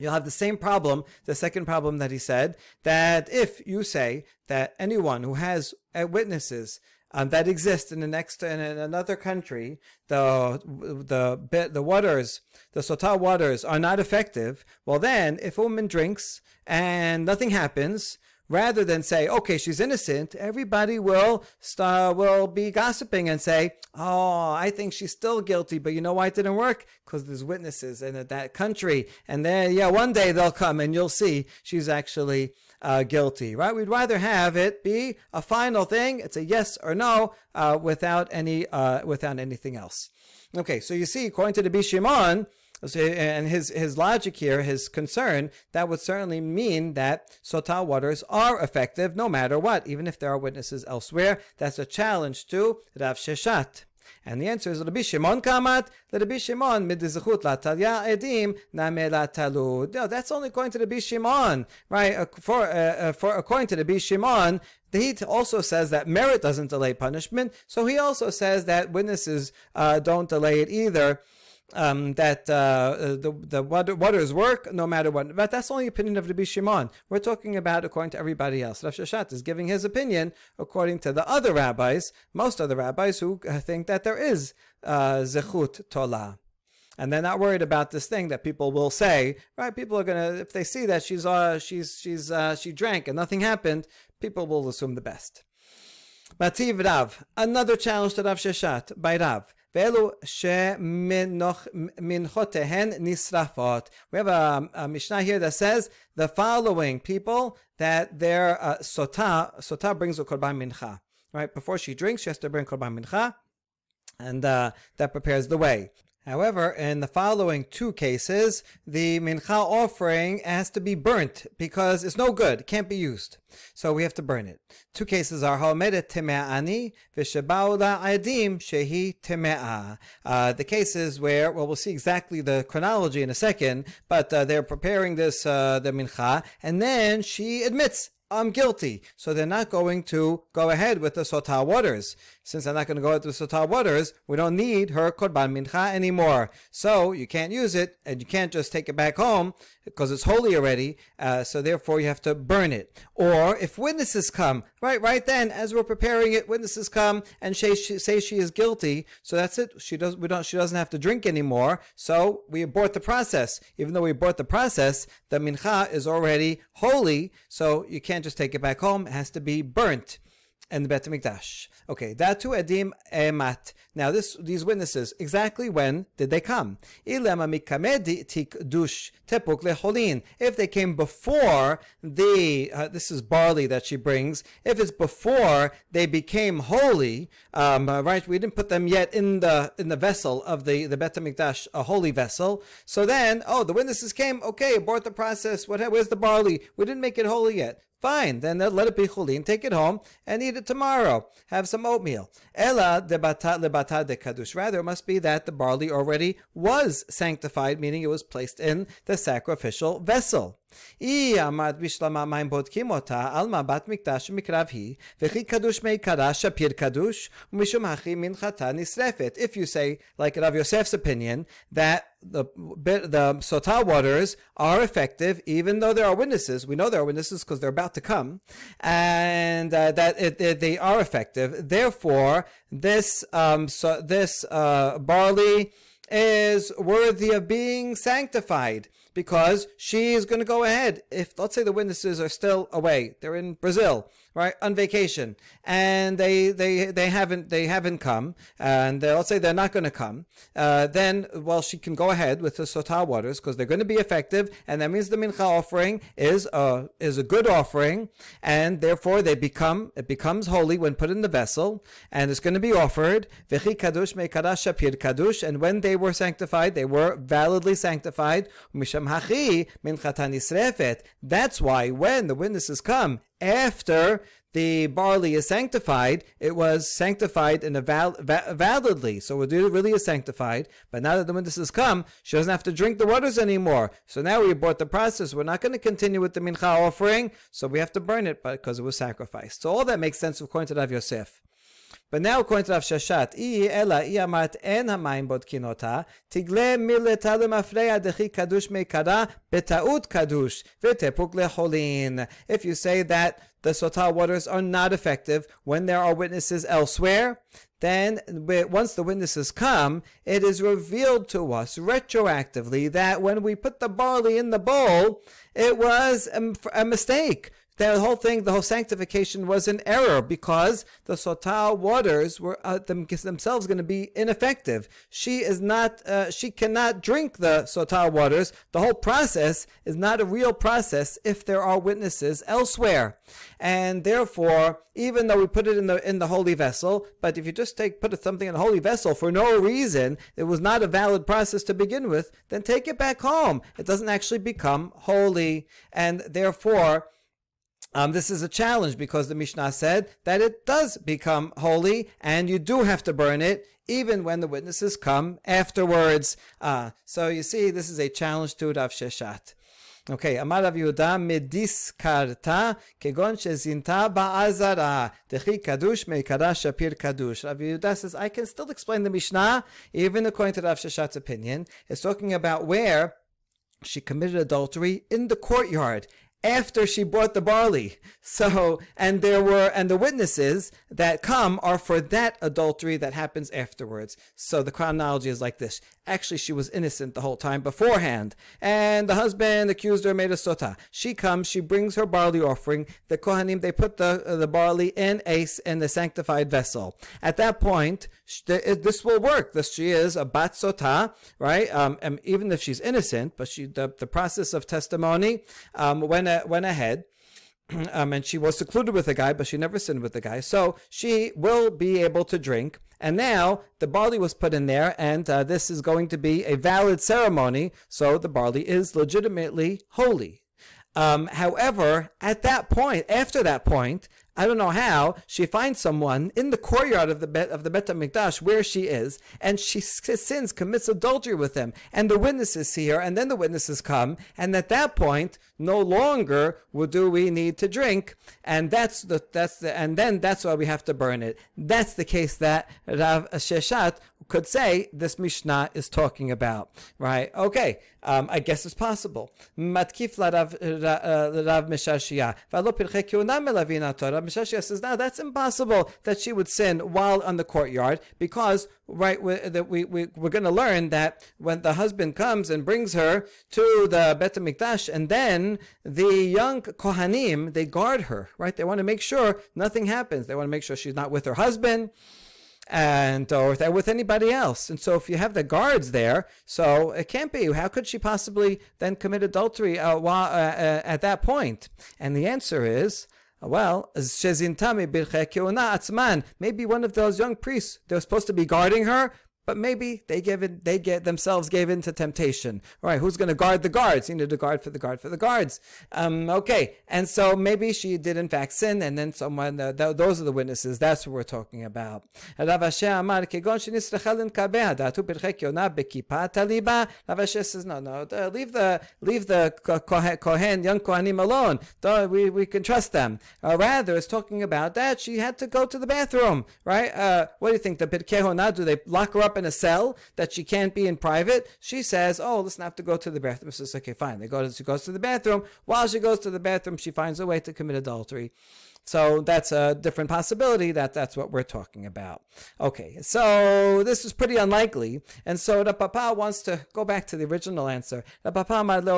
You'll have the same problem, the second problem that he said, that if you say that anyone who has witnesses um, that exist in the next in another country, the the the waters, the sota waters are not effective. Well, then if a woman drinks and nothing happens, rather than say, okay, she's innocent, everybody will start, will be gossiping and say, oh, I think she's still guilty, but you know why it didn't work? Because there's witnesses in that country, and then yeah, one day they'll come and you'll see she's actually uh, guilty, right? We'd rather have it be a final thing. It's a yes or no uh, without any uh, without anything else. Okay, so you see, according to the Rabbi Shimon, and his, his logic here, his concern, that would certainly mean that sotah waters are effective no matter what, even if there are witnesses elsewhere. That's a challenge to Rav Sheshet. And the answer is Rabbi Shimon kamat, Rabbi Shimon midizachut latalya edim name latalu. No, that's only according to Rabbi Shimon, right? For, uh, uh, for according to Rabbi Shimon, he also says that merit doesn't delay punishment, so he also says that witnesses uh, don't delay it either um, that uh, the the waters work no matter what. But that's only opinion of Rabbi Shimon. We're talking about according to everybody else. Rav Sheshet is giving his opinion according to the other rabbis, most other rabbis who uh, think that there is uh, zechut tolah. And they're not worried about this thing that people will say, right? People are gonna, if they see that she's, uh, she's, she's, uh, she drank and nothing happened, people will assume the best. Mativ Rav, another challenge to Rav Sheshet by Rav. Velu minchotehen nisrafot. We have a, a, Mishnah here that says the following people that their uh, sota sota brings a korban mincha. Right before she drinks, she has to bring korban mincha, and uh, that prepares the way. However, in the following two cases, the mincha offering has to be burnt because it's no good, it can't be used. So we have to burn it. Two cases are ha'omedet teme'ani v'sheba'ula adim shehi teme'a. Uh, the cases where, well, we'll see exactly the chronology in a second, but uh, they're preparing this, uh, the mincha, and then she admits I'm guilty. So they're not going to go ahead with the sotah waters. Since they're not going to go ahead with the sotah waters, we don't need her korban mincha anymore. So you can't use it, and you can't just take it back home because it's holy already. Uh, so therefore, you have to burn it. Or if witnesses come, right, right then, as we're preparing it, witnesses come and say she, say she is guilty. So that's it. She doesn't. We don't. She doesn't have to drink anymore. So we abort the process. Even though we abort the process, the mincha is already holy. So you can't just take it back home. It has to be burnt and the Bet Mikdash. Okay, Datu Edim Emat. Now, this these witnesses, exactly when did they come? Ilema Mikamedi Tikdush Tepuk Leholin. If they came before the, uh, this is barley that she brings, if it's before they became holy, um, right, we didn't put them yet in the in the vessel of the, the Bet Mikdash, a holy vessel. So then, oh, the witnesses came, okay, abort the process, what, where's the barley? We didn't make it holy yet. Fine, then let it be chulin, take it home and eat it tomorrow. Have some oatmeal. Ella de lebata de kadush. Rather, it must be that the barley already was sanctified, meaning it was placed in the sacrificial vessel. היא עמד בשלמה מים בודקים אותה על מבט מקדש ומקרב היא, וכי קדוש מי קדש שפיר קדוש, ומשום הכי מנחתה נשרפת. If you say, like Rav Yosef's opinion, that the the sotah waters are effective, even though there are witnesses. We know there are witnesses because they're about to come, and uh, that it, it, they are effective. Therefore, this um, so this uh, barley is worthy of being sanctified because she is going to go ahead. If, let's say, the witnesses are still away, they're in Brazil, right, on vacation, and they they they haven't they haven't come, and let's say they're not going to come, uh, then well, she can go ahead with the sotah waters because they're going to be effective, and that means the mincha offering is a is a good offering, and therefore they become it becomes holy when put in the vessel, and it's going to be offered. V'chi kadush me'kadash shapir kadush, and when they were sanctified, they were validly sanctified. That's why when the witnesses come after the barley is sanctified, it was sanctified in a val- va- validly. So it really is sanctified. But now that the witnesses come, she doesn't have to drink the waters anymore. So now we abort the process. We're not going to continue with the mincha offering, so we have to burn it because it was sacrificed. So all that makes sense according to Rav Yosef. But now according to Rav Sheshet, i ela i amat en hamayim bodkin ota, tigle mileta lemafreya dechi kadush meikara betaut kadush v'tepuk lecholin. If you say that the sotah waters are not effective when there are witnesses elsewhere, then once the witnesses come, it is revealed to us retroactively that when we put the barley in the bowl, it was um, a, mistake the whole thing, the whole sanctification was an error because the sotah waters were uh, them, themselves going to be ineffective. She is not, uh, she cannot drink the sotah waters. The whole process is not a real process if there are witnesses elsewhere, and therefore, even though we put it in the in the holy vessel, but if you just take put something in a holy vessel for no reason, it was not a valid process to begin with, then take it back home. It doesn't actually become holy, and therefore um, this is a challenge because the Mishnah said that it does become holy and you do have to burn it even when the witnesses come afterwards. Uh, so you see, this is a challenge to Rav Sheshet. Okay, Amar Rav Yehuda mediskarta kegon shezinta ba'azara dechi kadush meikara shapir kadush. Rav Yehuda says, I can still explain the Mishnah, even according to Rav Sheshet's opinion. It's talking about where she committed adultery in the courtyard after she bought the barley. So, and there were, and the witnesses that come are for that adultery that happens afterwards. So the chronology is like this. Actually, she was innocent the whole time beforehand. And the husband accused her, made a sota. She comes, she brings her barley offering. The Kohanim, they put the, the barley in a, in the sanctified vessel. At that point, this will work. This, she is a bat sota, right? Um, and even if she's innocent, but she, the, the process of testimony, um, went, uh, went ahead. Um, and she was secluded with a guy, but she never sinned with the guy. So she will be able to drink. And now the barley was put in there, and uh, this is going to be a valid ceremony. So the barley is legitimately holy. Um, however, at that point, after that point, I don't know how she finds someone in the courtyard of the Bet of the Bet Hamikdash where she is, and she sins, commits adultery with him, and the witnesses see her, and then the witnesses come, and at that point, no longer do we need to drink, and that's the that's the and then that's why we have to burn it. That's the case that Rav Sheshet could say this Mishnah is talking about, right? Okay, um, I guess it's possible. Matkif Rav Rav Mesharshiya. Mesharshiya says, no, that's impossible that she would sin while on the courtyard because, right, we, that we, we, we're going to learn that when the husband comes and brings her to the Bet HaMikdash and then the young Kohanim, they guard her, right? They want to make sure nothing happens. They want to make sure she's not with her husband and or with, with anybody else. And so if you have the guards there, so it can't be. How could she possibly then commit adultery uh, while, uh, uh, at that point? And the answer is. Well, as Shizintami Bilhe Kyona's man, maybe one of those young priests, they're supposed to be guarding her, but maybe they give it, they get themselves gave into temptation. All right, who's going to guard the guards? You need to guard for the guard for the guards. Um, okay, and so maybe she did in fact sin, and then someone, uh, th- those are the witnesses. That's what we're talking about. Rav says, no, no, leave the leave the kohen, young kohanim alone. We we can trust them. Uh, rather, it's talking about that she had to go to the bathroom, right? Uh, what do you think? The pirkei do they lock her up? In a cell that she can't be in private, she says, "Oh, listen, I have to go to the bathroom." She says, "Okay, fine." They go to, she goes to the bathroom. While she goes to the bathroom, she finds a way to commit adultery. So that's a different possibility that that's what we're talking about. Okay, so this is pretty unlikely. And so the Papa wants to go back to the original answer. The Papa. Ud. The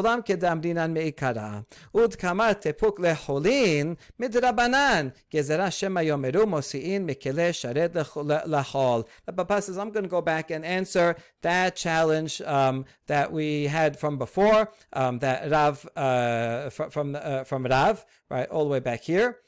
says, I'm going to go back and answer that challenge um, that we had from before, um, that Rav, uh, from, uh, from Rav, right, all the way back here.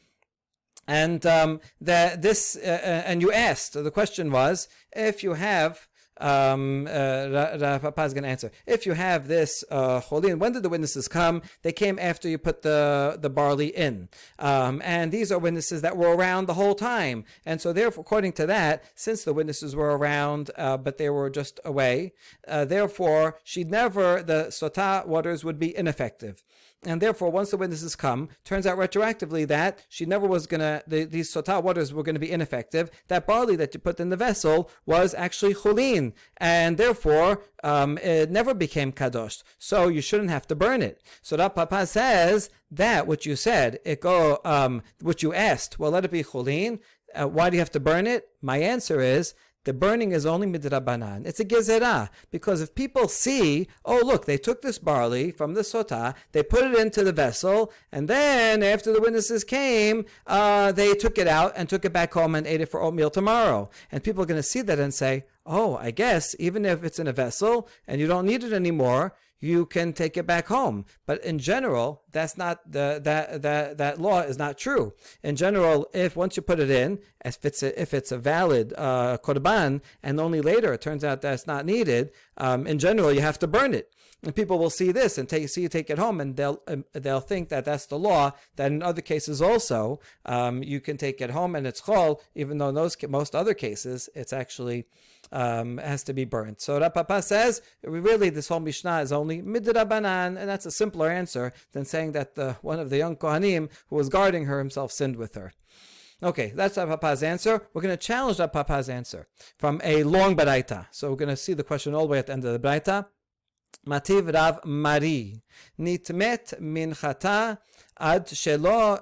And um, the, this, uh, uh, and you asked, the question was, if you have, um, uh, Papa is going to answer. If you have this uh, cholin, when did the witnesses come? They came after you put the, the barley in. Um, and these are witnesses that were around the whole time. And so, therefore, according to that, since the witnesses were around, uh, but they were just away, uh, therefore, she'd never, the sota waters would be ineffective and therefore, once the witnesses come, turns out retroactively that she never was gonna. The, these sotah waters were to be ineffective. That barley that you put in the vessel was actually chulin, and therefore um, it never became kadosh. So you shouldn't have to burn it. So that Papa says that what you said, it go um, what you asked. Well, let it be chulin. Uh, why do you have to burn it? My answer is the burning is only midrabanan. It's a gezerah. Because if people see, oh, look, they took this barley from the sotah, they put it into the vessel, and then after the witnesses came, uh, they took it out and took it back home and ate it for oatmeal tomorrow. And people are going to see that and say, oh, I guess even if it's in a vessel and you don't need it anymore, you can take it back home. But in general, that's not the that that that law is not true. In general, if once you put it in, if it's a, if it's a valid uh, korban, and only later it turns out that's not needed, um, in general you have to burn it. And people will see this and take, see you take it home, and they'll um, they'll think that that's the law. That in other cases also, um, you can take it home and it's chol, even though in those most other cases it's actually um, has to be burnt. So Rav Papa says, really, this whole Mishnah is only midrabanan, and that's a simpler answer than saying that the, one of the young Kohanim who was guarding her himself sinned with her. Okay, that's Papa's answer. We're going to challenge Papa's answer from a long Baraita. So we're going to see the question all the way at the end of the Baraita. Mativ Rav Mari, nitmet minchata עד שלא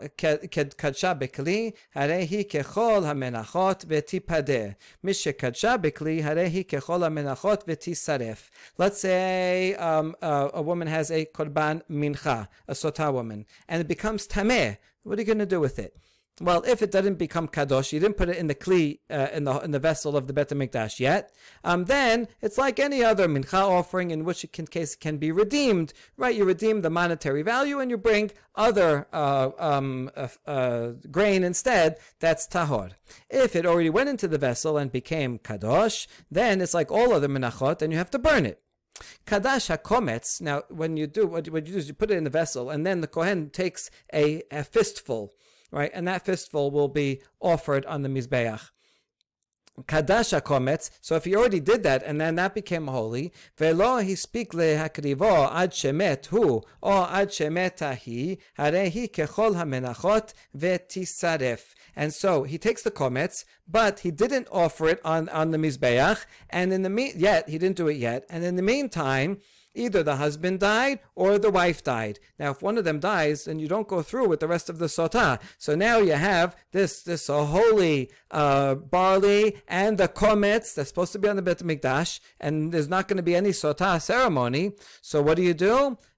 קדשה בכלי, הרי היא ככל המנחות ותיפדה. מי שקדשה בכלי, הרי היא ככל המנחות ותישרף. Let's say um, uh, a woman has a korban mincha, a sota woman, and it becomes tameh. What are you going to do with it? Well, if it didn't become kadosh, you didn't put it in the kli uh, in the in the vessel of the bet mikdash yet. Um, then it's like any other mincha offering in which it can case can be redeemed. Right, you redeem the monetary value and you bring other uh, um, uh, uh, grain instead. That's tahor. If it already went into the vessel and became kadosh, then it's like all other minachot, and you have to burn it. Kadash hakometz. Now, when you do what, what you do is you put it in the vessel, and then the kohen takes a, a fistful right? And that fistful will be offered on the Mizbeach. Kadasha kometz. So if he already did that and then that became holy, velo he speak lehakrivo ad shemet hu or ad shemetahi harehi kechol hamenachot vetisaref. And so he takes the kometz, but he didn't offer it on on the mizbeach, and in the me- yet he didn't do it yet, and in the meantime either the husband died or the wife died. Now, if one of them dies, then you don't go through with the rest of the sotah. So now you have this this uh, holy uh, barley and the komets that's supposed to be on the Bet Mikdash, and there's not going to be any sotah ceremony. So what do you do?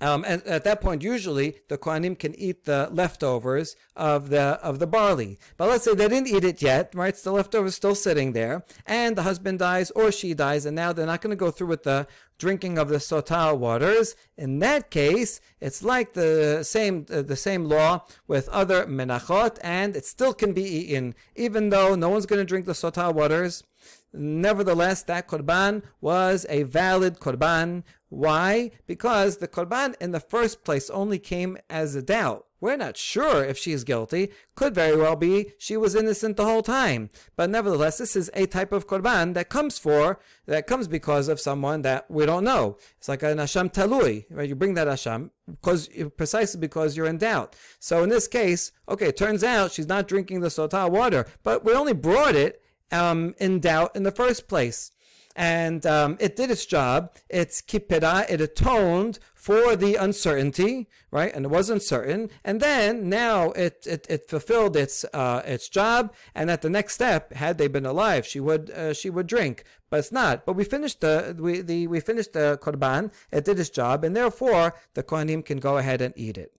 um, and at that point, usually the Kohanim can eat the leftovers of the of the barley. But let's say they didn't eat it yet, right? So the leftovers still sitting there, and the husband dies or she dies, and now they're not going to go through with the drinking of the sotah waters. In that case, it's like the same uh, the same law with other menachot, and it still can be eaten, even though no one's going to drink the sotah waters. Nevertheless, that korban was a valid korban. Why? Because the korban in the first place only came as a doubt. We're not sure if she is guilty. Could very well be she was innocent the whole time. But nevertheless, this is a type of korban that comes for, that comes because of someone that we don't know. It's like an asham talui, right? You bring that asham because precisely because you're in doubt. So in this case, okay, it turns out she's not drinking the sotah water, but we only brought it um, in doubt in the first place. And um, it did its job. It's kipera, it atoned for the uncertainty, right? And it was uncertain. And then now it, it, it fulfilled its, uh, its job. And at the next step, had they been alive, she would, uh, she would drink. But it's not. But we finished the, we, the, we finished the korban. It did its job. And therefore, the kohanim can go ahead and eat it.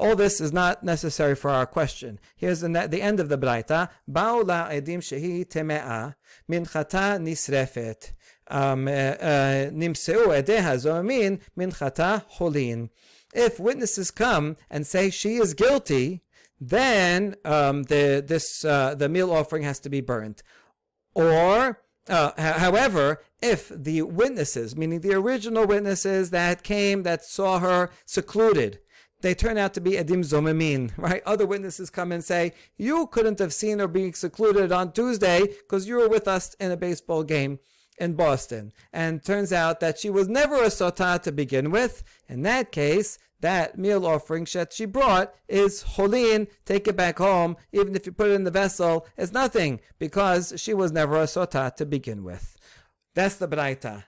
All this is not necessary for our question. Here's the, the end of the braita. Ba'u edim shehi teme'a minchata nisrefet. Nimseu edeha zomin minchata holin. If witnesses come and say she is guilty, then um, the this uh, the meal offering has to be burnt. Or uh, however, if the witnesses, meaning the original witnesses that came that saw her secluded, they turn out to be edim zomemin, right? Other witnesses come and say, you couldn't have seen her being secluded on Tuesday because you were with us in a baseball game in Boston. And turns out that she was never a sotah to begin with. In that case, that meal offering that she brought is holin. Take it back home. Even if you put it in the vessel, it's nothing because she was never a sotah to begin with. That's the braita.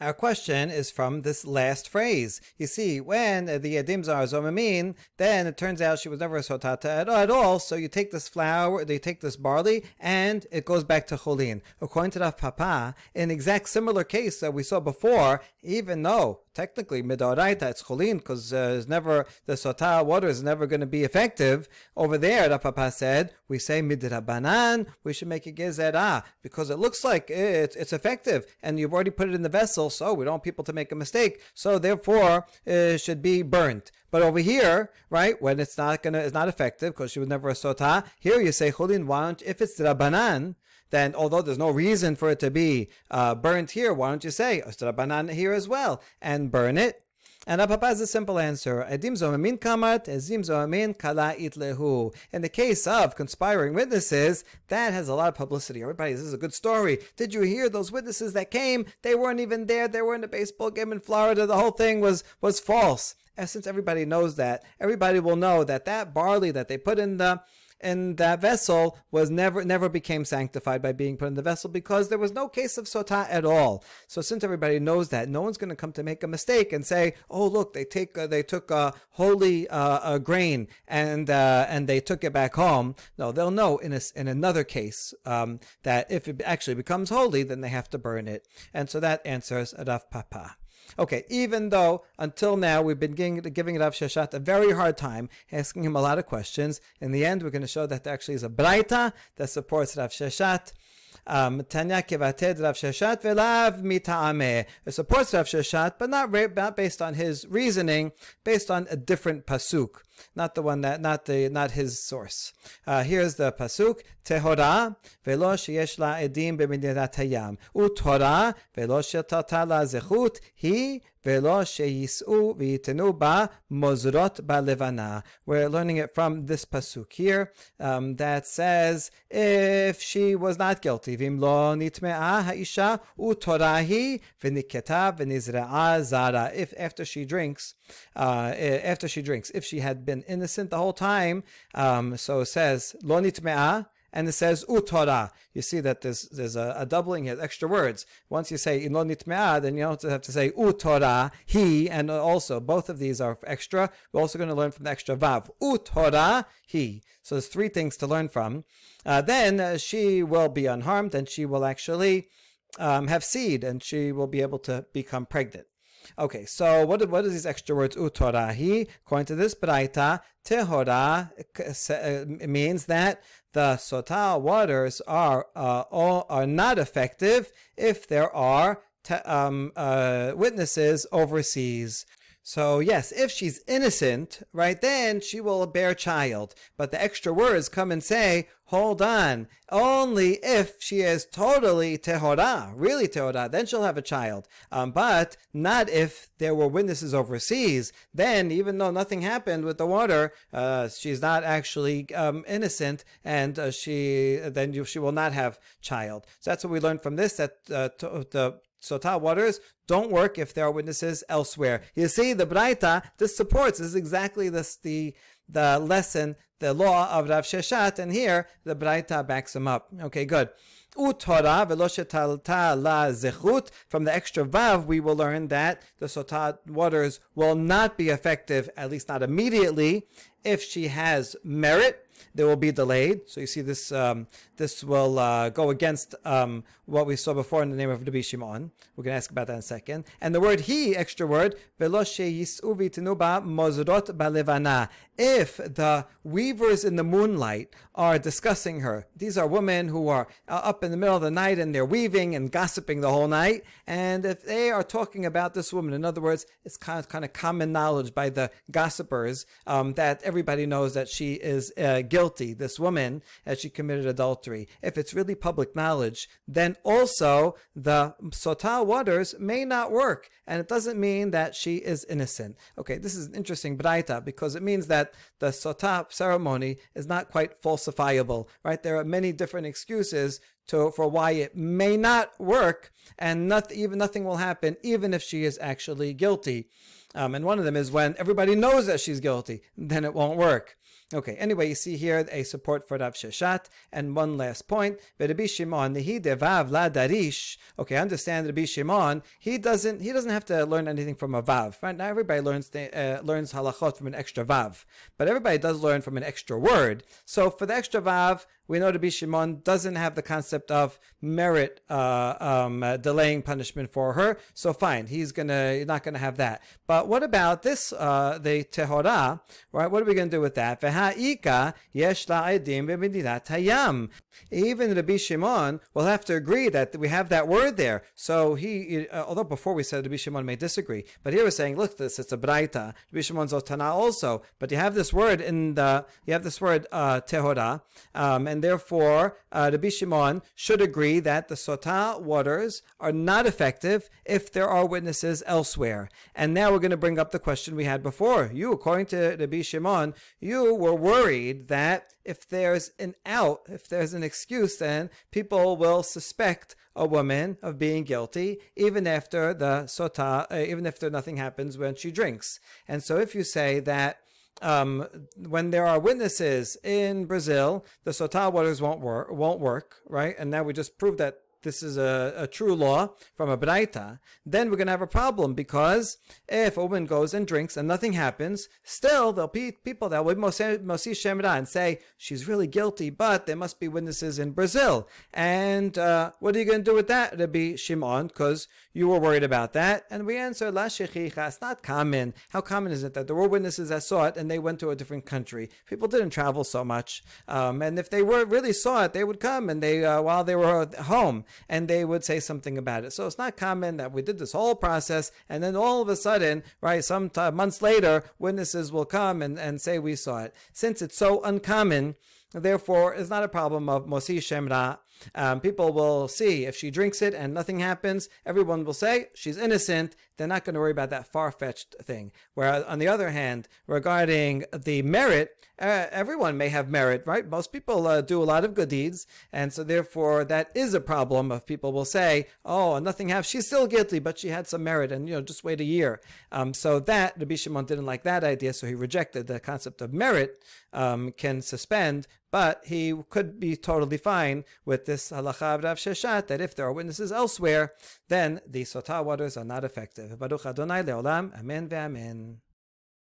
Our question is from this last phrase. You see, when the Edim are Zomamin, then it turns out she was never a Sotata at, at, all. So you take this flour, you take this barley, and it goes back to Cholin. According to Rav Papa, in exact similar case that we saw before, even though technically midoraita it's cholin because uh, it's never the sotah water is never going to be effective. Over there, Rav Papa said we say midrabanan we should make a gezerah because it looks like it's it's effective and you've already put it in the vessel, so we don't want people to make a mistake. So therefore, it should be burnt. But over here, right, when it's not gonna, it's not effective because she was never a sotah. Here you say cholin. Why don't if it's drabanan? then although there's no reason for it to be uh, burnt here, why don't you say Astrabanan here as well and burn it? And Papa has a simple answer. Edim kamat, kala. In the case of conspiring witnesses, that has a lot of publicity. Everybody, this is a good story. Did you hear those witnesses that came? They weren't even there. They were in a baseball game in Florida. The whole thing was was false. And since everybody knows that, everybody will know that that barley that they put in the and that vessel was never never became sanctified by being put in the vessel because there was no case of sota at all. So since everybody knows that, no one's going to come to make a mistake and say, "Oh, look, they take uh, they took a holy uh, grain and uh, and they took it back home." No, they'll know in a, in another case um, that if it actually becomes holy, then they have to burn it. And so that answers Rav Papa. Okay, even though until now we've been giving, giving Rav Sheshet a very hard time, asking him a lot of questions, in the end we're going to show that there actually is a braita that supports Rav Sheshet. Um, Tanya kevated Rav Sheshet velav mita'ameh. It supports Rav Sheshet, but not, not based on his reasoning, based on a different pasuk not the one that, not the, not his source. Uh, here's the pasuk: Tehora velo sheyesh la edim b'medidat hayam, u'Torah velo shetata la zechut hi velo sheyisu v'yitenu ba mozrot balevana. We're learning it from this pasuk here um, that says if she was not guilty, vim lo nitme'a ha'isha u'Torah hi v'niketa v'nizra'a zara. If after she drinks, uh, after she drinks, if she had been innocent the whole time. Um, so it says lo nitme'a, and it says utora. You see that there's there's a, a doubling here, extra words. Once you say lo nitme'a, then you also have to say utora he, and also both of these are extra. We're also going to learn from the extra vav utora he. So there's three things to learn from. Uh, then uh, she will be unharmed, and she will actually um, have seed, and she will be able to become pregnant. Okay, so what what is these extra words utorahi? According to this braita, tehora uh, means that the sotah waters are uh, all, are not effective if there are te, um, uh, witnesses overseas. So yes, if she's innocent, right, then she will bear child. But the extra words come and say, hold on, only if she is totally tehora, really tehora, then she'll have a child. Um, but not if there were witnesses overseas. Then, even though nothing happened with the water, uh, she's not actually um, innocent, and uh, she then you, she will not have child. So that's what we learned from this. That uh, to, the Sotah waters don't work if there are witnesses elsewhere. You see, the Braita, this supports, this is exactly this, the, the lesson, the law of Rav Sheshet, and here the Braita backs him up. Okay, good. Utora veloshetalta la zechut. From the extra vav, we will learn that the sotah waters will not be effective, at least not immediately, if she has merit they will be delayed. So you see this um, this will uh, go against um, what we saw before in the name of Rabbi Shimon. We're going to ask about that in a second. And the word he, extra word. If the weavers in the moonlight are discussing her, these are women who are uh, up in the middle of the night and they're weaving and gossiping the whole night. And if they are talking about this woman, in other words, it's kind of, kind of common knowledge by the gossipers um, that everybody knows that she is uh, guilty, this woman, as she committed adultery. If it's really public knowledge, then also the sotah waters may not work. And it doesn't mean that she is innocent. Okay, this is an interesting braita because it means that the sotah ceremony is not quite falsifiable, right? There are many different excuses to, for why it may not work and not, even nothing will happen even if she is actually guilty. Um, and one of them is when everybody knows that she's guilty, then it won't work. Okay, anyway, you see here a support for Rav Sheshet. And one last point, Rabbi Shimon, devav la darish. Okay, understand Rabbi Shimon, he doesn't he doesn't have to learn anything from a vav. Right? Now everybody learns uh, learns halachot from an extra vav. But everybody does learn from an extra word. So for the extra vav, we know Rabbi Shimon doesn't have the concept of merit uh, um, uh, delaying punishment for her. So fine, he's gonna not gonna have that. But what about this? Uh, the tehora, right? What are we gonna do with that? Even Rabbi Shimon will have to agree that we have that word there. So he, uh, although before we said Rabbi Shimon may disagree, but here we're saying, look, this it's a braita. Rabbi Shimon's otana also, but you have this word in the, you have this word uh, tehora, um, and therefore uh, Rabbi Shimon should agree that the sota waters are not effective if there are witnesses elsewhere. And now we're going to bring up the question we had before. You, according to Rabbi Shimon, you were worried that if there's an out, if there's an excuse, then people will suspect a woman of being guilty even after the sota, uh, even if there nothing happens when she drinks. And so if you say that um, when there are witnesses in Brazil, the sota waters won't work, won't work, right? And now we just proved that this is a, a true law from a Braita, then we're going to have a problem because if a woman goes and drinks and nothing happens, still there'll be people that will Mosi Shemra and say she's really guilty, but there must be witnesses in Brazil. And uh, what are you going to do with that, Rabbi Shimon? Because you were worried about that. And we answer, La it's not common. How common is it that there were witnesses that saw it and they went to a different country? People didn't travel so much. Um, and if they were really saw it, they would come and they, uh, while they were home, and they would say something about it. So it's not common that we did this whole process and then all of a sudden, right, some t- months later, witnesses will come and, and say we saw it. Since it's so uncommon, therefore, it's not a problem of Mosi Shemra um, people will see if she drinks it and nothing happens, everyone will say she's innocent. They're not going to worry about that far fetched thing. Whereas, on the other hand, regarding the merit, uh, everyone may have merit, right? Most people uh, do a lot of good deeds, and so therefore that is a problem. Of people will say, "Oh, nothing happened. She's still guilty, but she had some merit, and you know, just wait a year." Um, so that Rabbi Shimon didn't like that idea, so he rejected the concept of merit um, can suspend, but he could be totally fine with this halacha of Rav Sheshet that if there are witnesses elsewhere, then the sota waters are not effective. ובדוח אדוני לעולם, אמן ואמן.